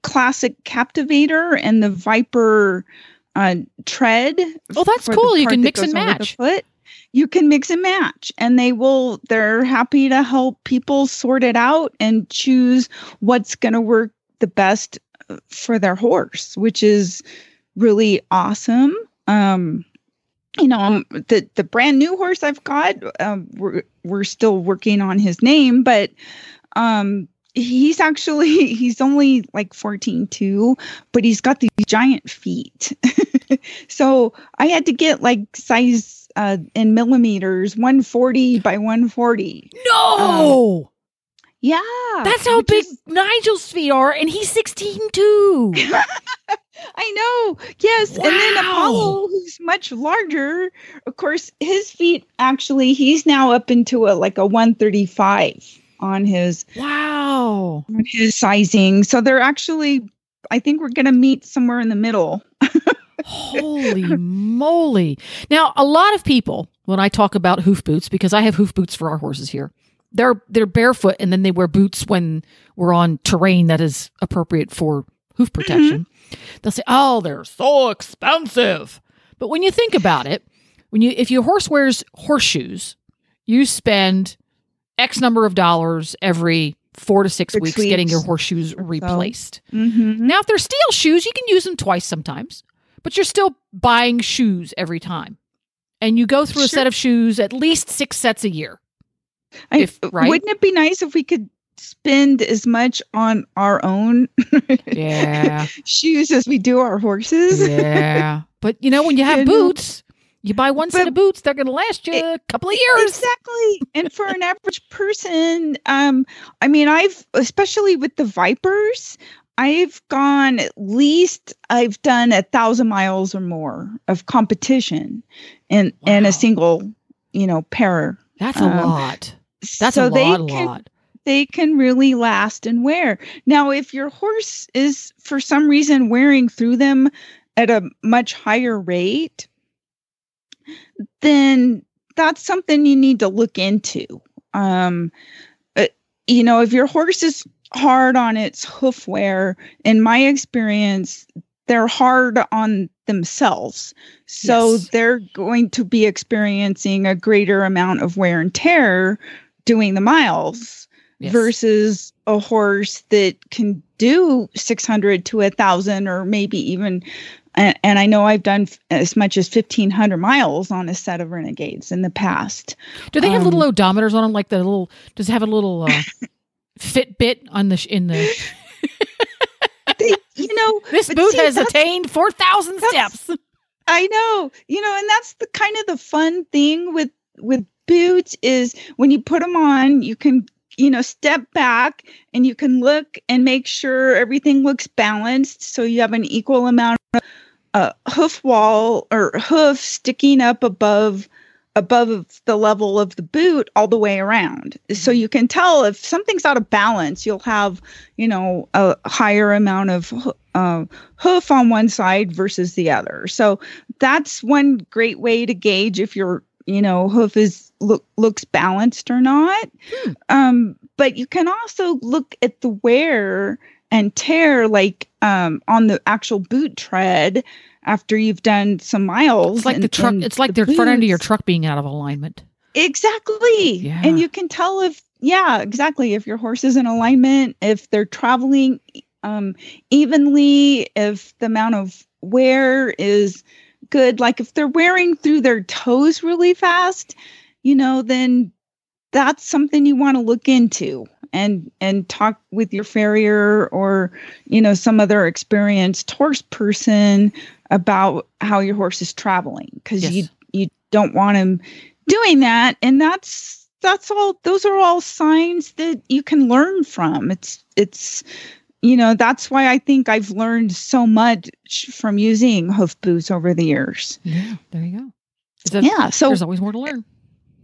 classic Captivator and the Viper uh, tread. Oh, that's cool. You can mix and goes over the match. foot. You can mix and match, and they will. They're happy to help people sort it out and choose what's going to work the best for their horse, which is really awesome. Um, you know, um, the the brand new horse I've got, um, we're we're still working on his name, but um, he's actually he's only like 14 too, but he's got these giant feet. so I had to get like size uh, in millimeters, 140 by 140. No. Yeah. That's how big is- Nigel's feet are, and he's 16 too. I know. Yes. And then Apollo, who's much larger, of course, his feet actually, he's now up into a like a 135 on his wow. on his sizing. So they're actually I think we're gonna meet somewhere in the middle. Holy moly. Now, a lot of people, when I talk about hoof boots, because I have hoof boots for our horses here, they're they're barefoot and then they wear boots when we're on terrain that is appropriate for hoof mm-hmm. protection. They'll say, "Oh, they're so expensive." But when you think about it, when you if your horse wears horseshoes, you spend X number of dollars every four to six, Six weeks, getting your horseshoes or so. replaced. Mm-hmm. Now, if they're steel shoes, you can use them twice sometimes, but you're still buying shoes every time. And you go through a set of shoes at least six sets a year. I, If- right? Wouldn't it be nice if we could spend as much on our own Yeah. shoes as we do our horses? yeah. But you know, when you have know, boots, you buy one set but- of boots, they're going to last you a couple of years. Exactly. And for an average person, um, I mean, I've especially with the Vipers, I've gone at least I've done a thousand miles or more of competition in in a single, you know, pair. That's a Um, lot. That's so a lot, a can, lot. They can really last and wear. Now, if your horse is for some reason wearing through them at a much higher rate, then that's something you need to look into. Um, uh, you know, if your horse is hard on its hoof wear, in my experience, they're hard on themselves. So Yes. they're going to be experiencing a greater amount of wear and tear doing the miles Yes. versus a horse that can do 600 to a thousand or maybe even and, and i know i've done f- as much as 1500 miles on a set of renegades in the past Do they have um, little odometers on them, like the little? Does it have a little uh, Fitbit on the sh- in the? they, you know This boot see, has attained four thousand steps. I know, you know, and that's the kind of the fun thing with with boots is when you put them on, you can you know step back and you can look and make sure everything looks balanced, so you have an equal amount uh, hoof wall or hoof sticking up above above the level of the boot all the way around. So you can tell if something's out of balance, you'll have, you know, a higher amount of uh, hoof on one side versus the other. So that's one great way to gauge if your, you know, hoof is look looks balanced or not. Um, but you can also look at the wear and tear, like um, on the actual boot tread after you've done some miles. It's like in- the truck. It's like the the front end of your truck being out of alignment. Exactly. Yeah. And you can tell if, yeah, exactly. If your horse is in alignment, if they're traveling um, evenly, if the amount of wear is good. Like if they're wearing through their toes really fast, you know, then that's something you want to look into and and talk with your farrier or you know some other experienced horse person about how your horse is traveling because Yes. you you don't want him doing that and that's that's all those are all signs that you can learn from it's it's you know that's why i think i've learned so much from using hoof boots over the years Yeah, there you go. That- yeah so there's always more to learn.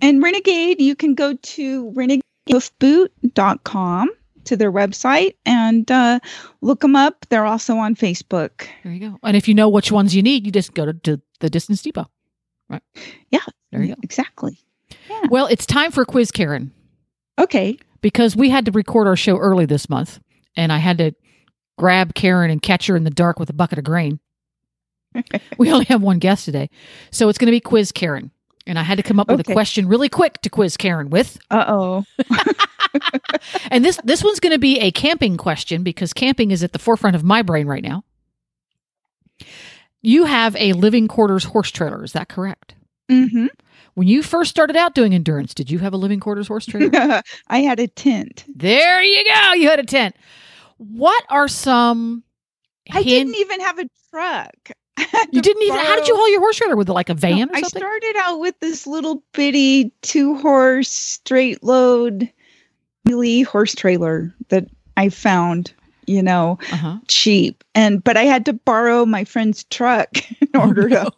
And renegade you can go to renegadehoofboot.com to their website and uh, look them up they're also on facebook There you go. And if you know which ones you need, you just go to, to the distance depot. Right. Yeah. There you go. exactly Yeah. Well, it's time for quiz, Karen, okay because we had to record our show early this month, and I had to grab Karen and catch her in the dark with a bucket of grain. we only have one guest today, so it's going to be quiz, Karen. And I had to come up with a question really quick to quiz Karen with. uh-oh And this this one's going to be a camping question because camping is at the forefront of my brain right now. You have a living quarters horse trailer, is that correct? Mm-hmm. When you first started out doing endurance, did you have a living quarters horse trailer? i had a tent there you go. You had a tent. What are some i didn't even have a truck You didn't even how did you haul your horse trailer with like a van or I started out with this little bitty two horse straight load Lee horse trailer that I found, you know, Uh-huh. cheap. And but I had to borrow my friend's truck in Oh, order to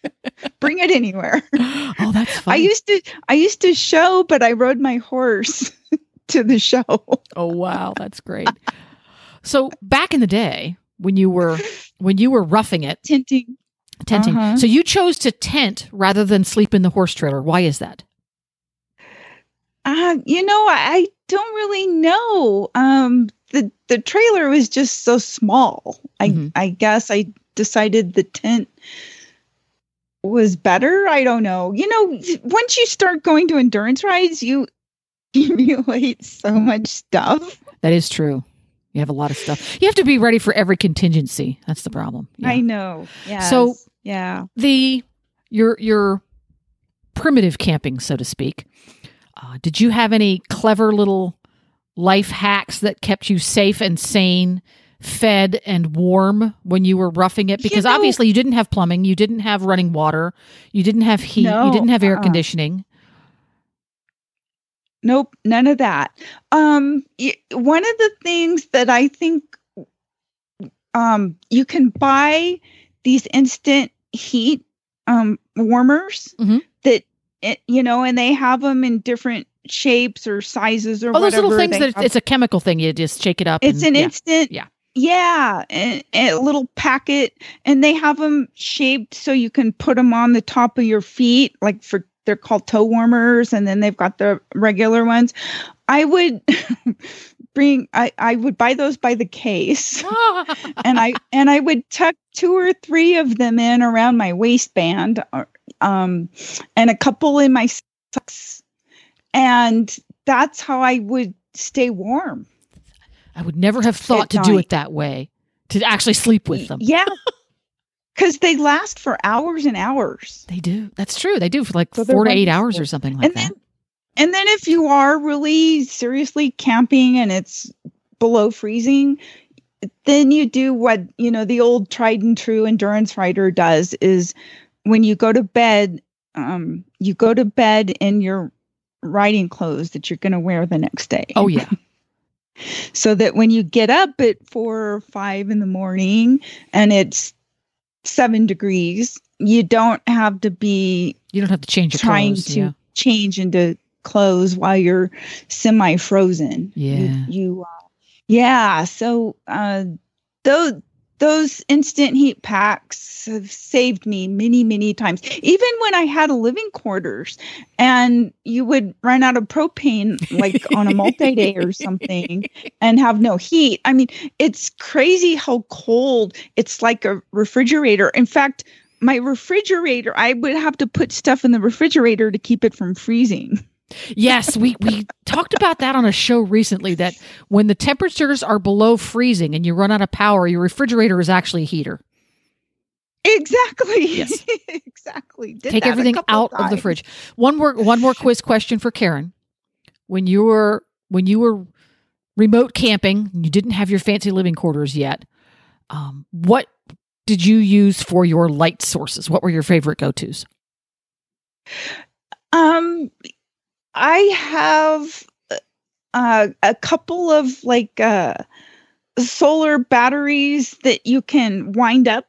bring it anywhere. Oh, that's I used to I used to show, but I rode my horse to the show. oh, wow, that's great. So back in the day when you were when you were roughing it, Tinting. tenting. Uh-huh. So you chose to tent rather than sleep in the horse trailer. Why is that? Uh, you know, I, don't really know. Um, the the trailer was just so small. I Mhm. I guess I decided the tent was better. I don't know. You know, once you start going to endurance rides, you accumulate so much stuff. That is true. You have a lot of stuff. You have to be ready for every contingency. That's the problem. Yeah. I know. Yeah. So- yeah. the your your primitive camping, so to speak. Uh, did you have any clever little life hacks that kept you safe and sane, fed and warm when you were roughing it? You Because know- obviously you didn't have plumbing, you didn't have running water, you didn't have heat, you didn't have air uh-uh. conditioning. Nope, none of that. Um, y- one of the things that I think um, you can buy these instant heat um, warmers Mhm. that it, you know, and they have them in different shapes or sizes or Oh, those little things that have- it's a chemical thing. You just shake it up. it's and- an yeah. instant. Yeah. Yeah, and, and a little packet, and they have them shaped so you can put them on the top of your feet, like for they're called toe warmers, and then they've got the regular ones. I would bring, I I would buy those by the case, and I and I would tuck two or three of them in around my waistband, um, and a couple in my socks, and that's how I would stay warm. I would never have thought to At do it that way. To actually sleep with them. Yeah. Because they last for hours and hours. They do. That's true. They do for like So four to eight hours or something like and that. then and then if you are really seriously camping and it's below freezing, then you do what, you know, the old tried and true endurance rider does is when you go to bed, um, you go to bed in your riding clothes that you're going to wear the next day. oh yeah. so that when you get up at four or five in the morning and it's seven degrees, you don't have to be You don't have to change your trying clothes. to yeah. change into clothes while you're semi frozen. Yeah. You, you uh, yeah. So uh, those those instant heat packs have saved me many many times. Even when I had a living quarters, and you would run out of propane like on a multi day or something, and have no heat. I mean, it's crazy how cold it's like a refrigerator. In fact. My refrigerator, I would have to put stuff in the refrigerator to keep it from freezing. Yes, we we talked about that on a show recently that when the temperatures are below freezing and you run out of power, your refrigerator is actually a heater. Exactly. Yes. exactly. Did Take everything out of the fridge. One more one more quiz question for Karen. When you were when you were remote camping, you didn't have your fancy living quarters yet. Um, what did you use for your light sources? What were your favorite go-tos? Um, I have uh, a couple of like uh, solar batteries that you can wind up.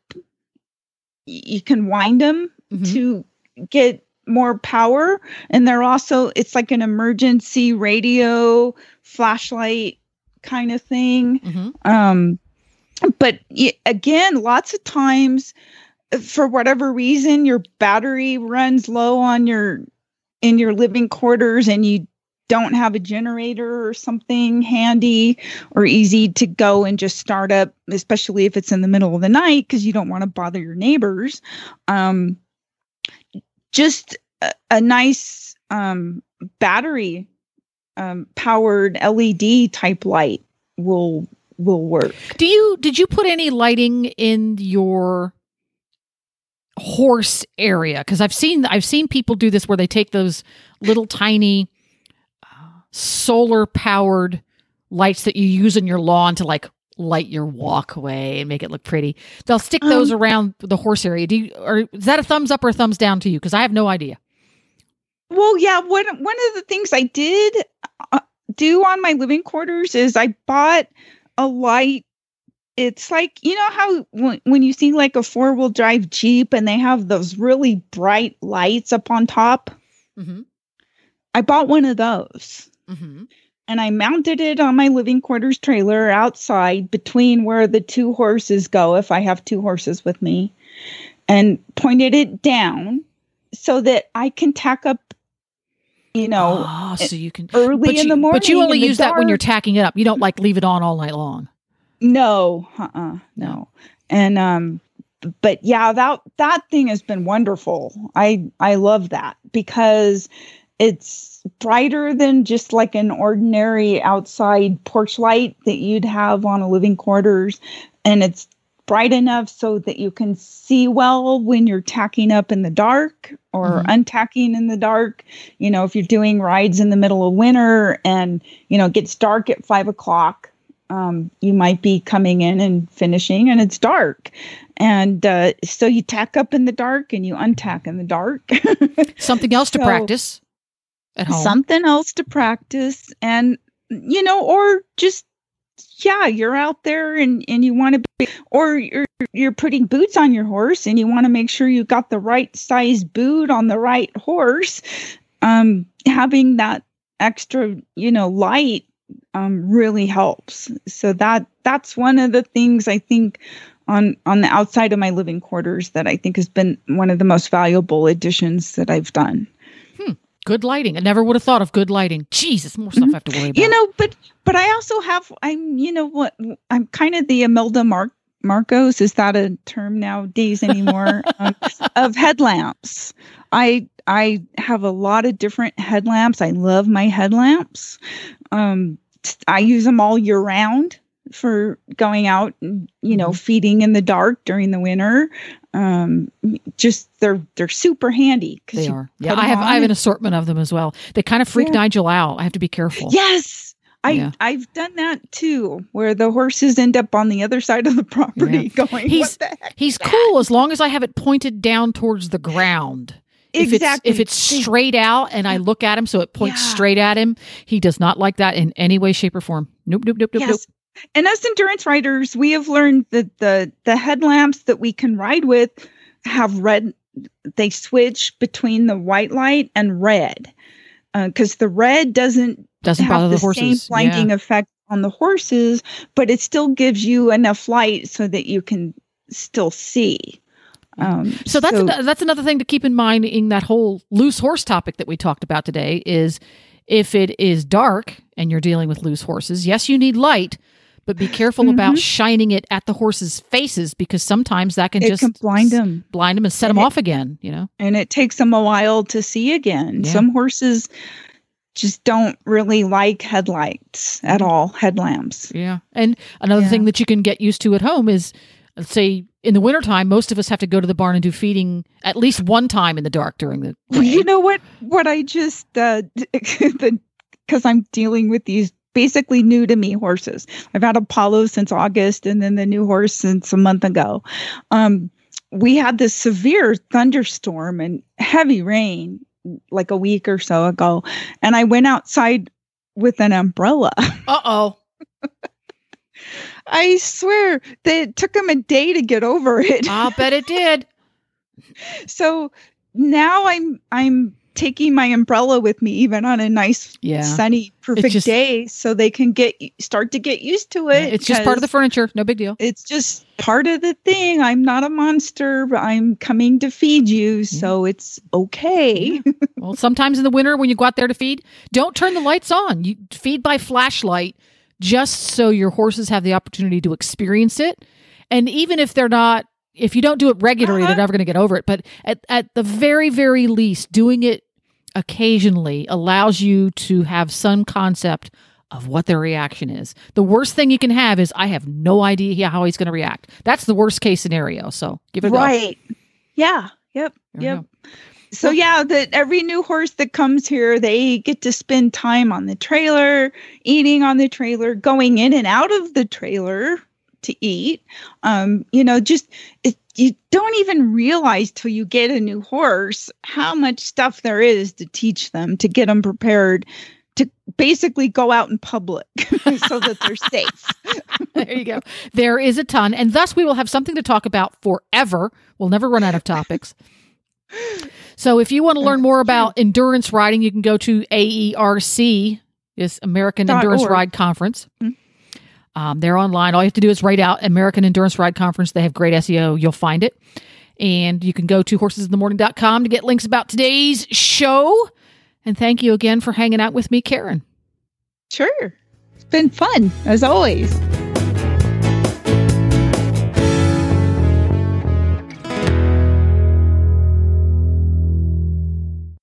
You can wind them Mhm. to get more power, and they're also it's like an emergency radio flashlight kind of thing. Mhm. um but again lots of times for whatever reason your battery runs low on your in your living quarters and you don't have a generator or something handy or easy to go and just start up especially if it's in the middle of the night because you don't want to bother your neighbors um just a, a nice um battery um powered led type light will will work. Do you did you put any lighting in your horse area? Because I've seen I've seen people do this where they take those little tiny solar powered lights that you use in your lawn to like light your walkway and make it look pretty. They'll stick those Um, around the horse area. Do you or is that a thumbs up or a thumbs down to you? Because I have no idea. Well, yeah. One one of the things I did uh, do on my living quarters is I bought a light. It's like, you know how when, when you see like a four wheel drive Jeep and they have those really bright lights up on top? Mm-hmm. I bought one of those Mm-hmm. and I mounted it on my living quarters trailer outside between where the two horses go if I have two horses with me and pointed it down so that I can tack up you know oh, so you can early in you, the morning But you only use that when you're tacking it up. You don't like leave it on all night long. No, uh-uh, no. And um but yeah, that that thing has been wonderful. I I love that because it's brighter than just like an ordinary outside porch light that you'd have on a living quarters and it's bright enough so that you can see well when you're tacking up in the dark or Mhm. untacking in the dark. You know, if you're doing rides in the middle of winter and you know it gets dark at five o'clock, um, you might be coming in and finishing and it's dark and uh, so you tack up in the dark and you untack in the dark Something else to So- practice at home. something else to practice and you know or just yeah you're out there and and you want to be or you're you're putting boots on your horse and you want to make sure you got the right size boot on the right horse um having that extra you know light um really helps so that that's one of the things i think on on the outside of my living quarters that i think has been one of the most valuable additions that i've done good lighting. I never would have thought of good lighting. Jesus, more stuff I have to worry about. Mm-hmm. you know but but i also have i'm you know what i'm kind of the imelda Mar- marcos is that a term nowadays anymore um, of headlamps i i have a lot of different headlamps i love my headlamps um i use them all year round for going out and you know Mhm. feeding in the dark during the winter um just they're they're super handy they are. Yeah, I have I have an assortment of them as well. They kind of freak Yeah. Nigel out. I have to be careful. Yes. I Yeah. I've done that too, where the horses end up on the other side of the property going, He's- what the heck? He's cool as long as I have it pointed down towards the ground. Exactly. If it's, if it's straight out and I look at him so it points Yeah. straight at him, he does not like that in any way, shape, or form. Nope, nope, nope, nope, nope. yes. And as endurance riders, we have learned that the the headlamps that we can ride with have red. They switch between the white light and red, uh, because the red doesn't Doesn't bother have the, the, same blinding yeah. effect on the horses, but it still gives you enough light so that you can still see. Um, So that's an- that's another thing to keep in mind in that whole loose horse topic that we talked about today is if it is dark and you're dealing with loose horses, yes, you need light, but be careful about shining it at the horses' faces because sometimes that can Mm-hmm. it just can blind s- them. blind them and set And them it- off again. You know, and it takes them a while to see again. Yeah. Some horses just don't really like headlights at all, headlamps. yeah. And another Yeah. thing that you can get used to at home is, let's say in the wintertime, most of us have to go to the barn and do feeding at least one time in the dark during the. Day. you know what? What I just uh, because I'm dealing with these basically new to me horses. I've had Apollo since August, and then the new horse since a month ago. Um, we had this severe thunderstorm and heavy rain like a week or so ago, and I went outside with an umbrella. Uh oh. I swear that it took them a day to get over it. I'll bet it did. so now I'm I'm taking my umbrella with me even on a nice Yeah. sunny perfect just- day so they can get start to get used to it. It's just part of the furniture. No big deal. it's just part of the thing. I'm not a monster, but I'm coming to feed you, so it's okay. Well, sometimes in the winter when you go out there to feed, don't turn the lights on. You feed by flashlight just so your horses have the opportunity to experience it. And even if they're not if you don't do it regularly, Uh-huh. they're never going to get over it, but at at the very very least doing it occasionally allows you to have some concept of what their reaction is. The worst thing you can have is I have no idea how he's going to react. That's the worst case scenario. So, give it go. right. Yeah. Yep. There Yep. So yeah, that every new horse that comes here, they get to spend time on the trailer, eating on the trailer, going in and out of the trailer to eat. Um, you know, just it, you don't even realize till you get a new horse how much stuff there is to teach them to get them prepared to basically go out in public so that they're safe. there you go. There is a ton. And thus, we will have something to talk about forever. We'll never run out of topics. So, if you want to learn more about endurance riding, you can go to AERC, this American Dot Endurance org. Ride Conference. Mhm. Um, they're online. All you have to do is write out American Endurance Ride Conference. They have great SEO. You'll find it. And you can go to horsesinthemorning.com to get links about today's show. And thank you again for hanging out with me, Karen. Sure. It's been fun, as always.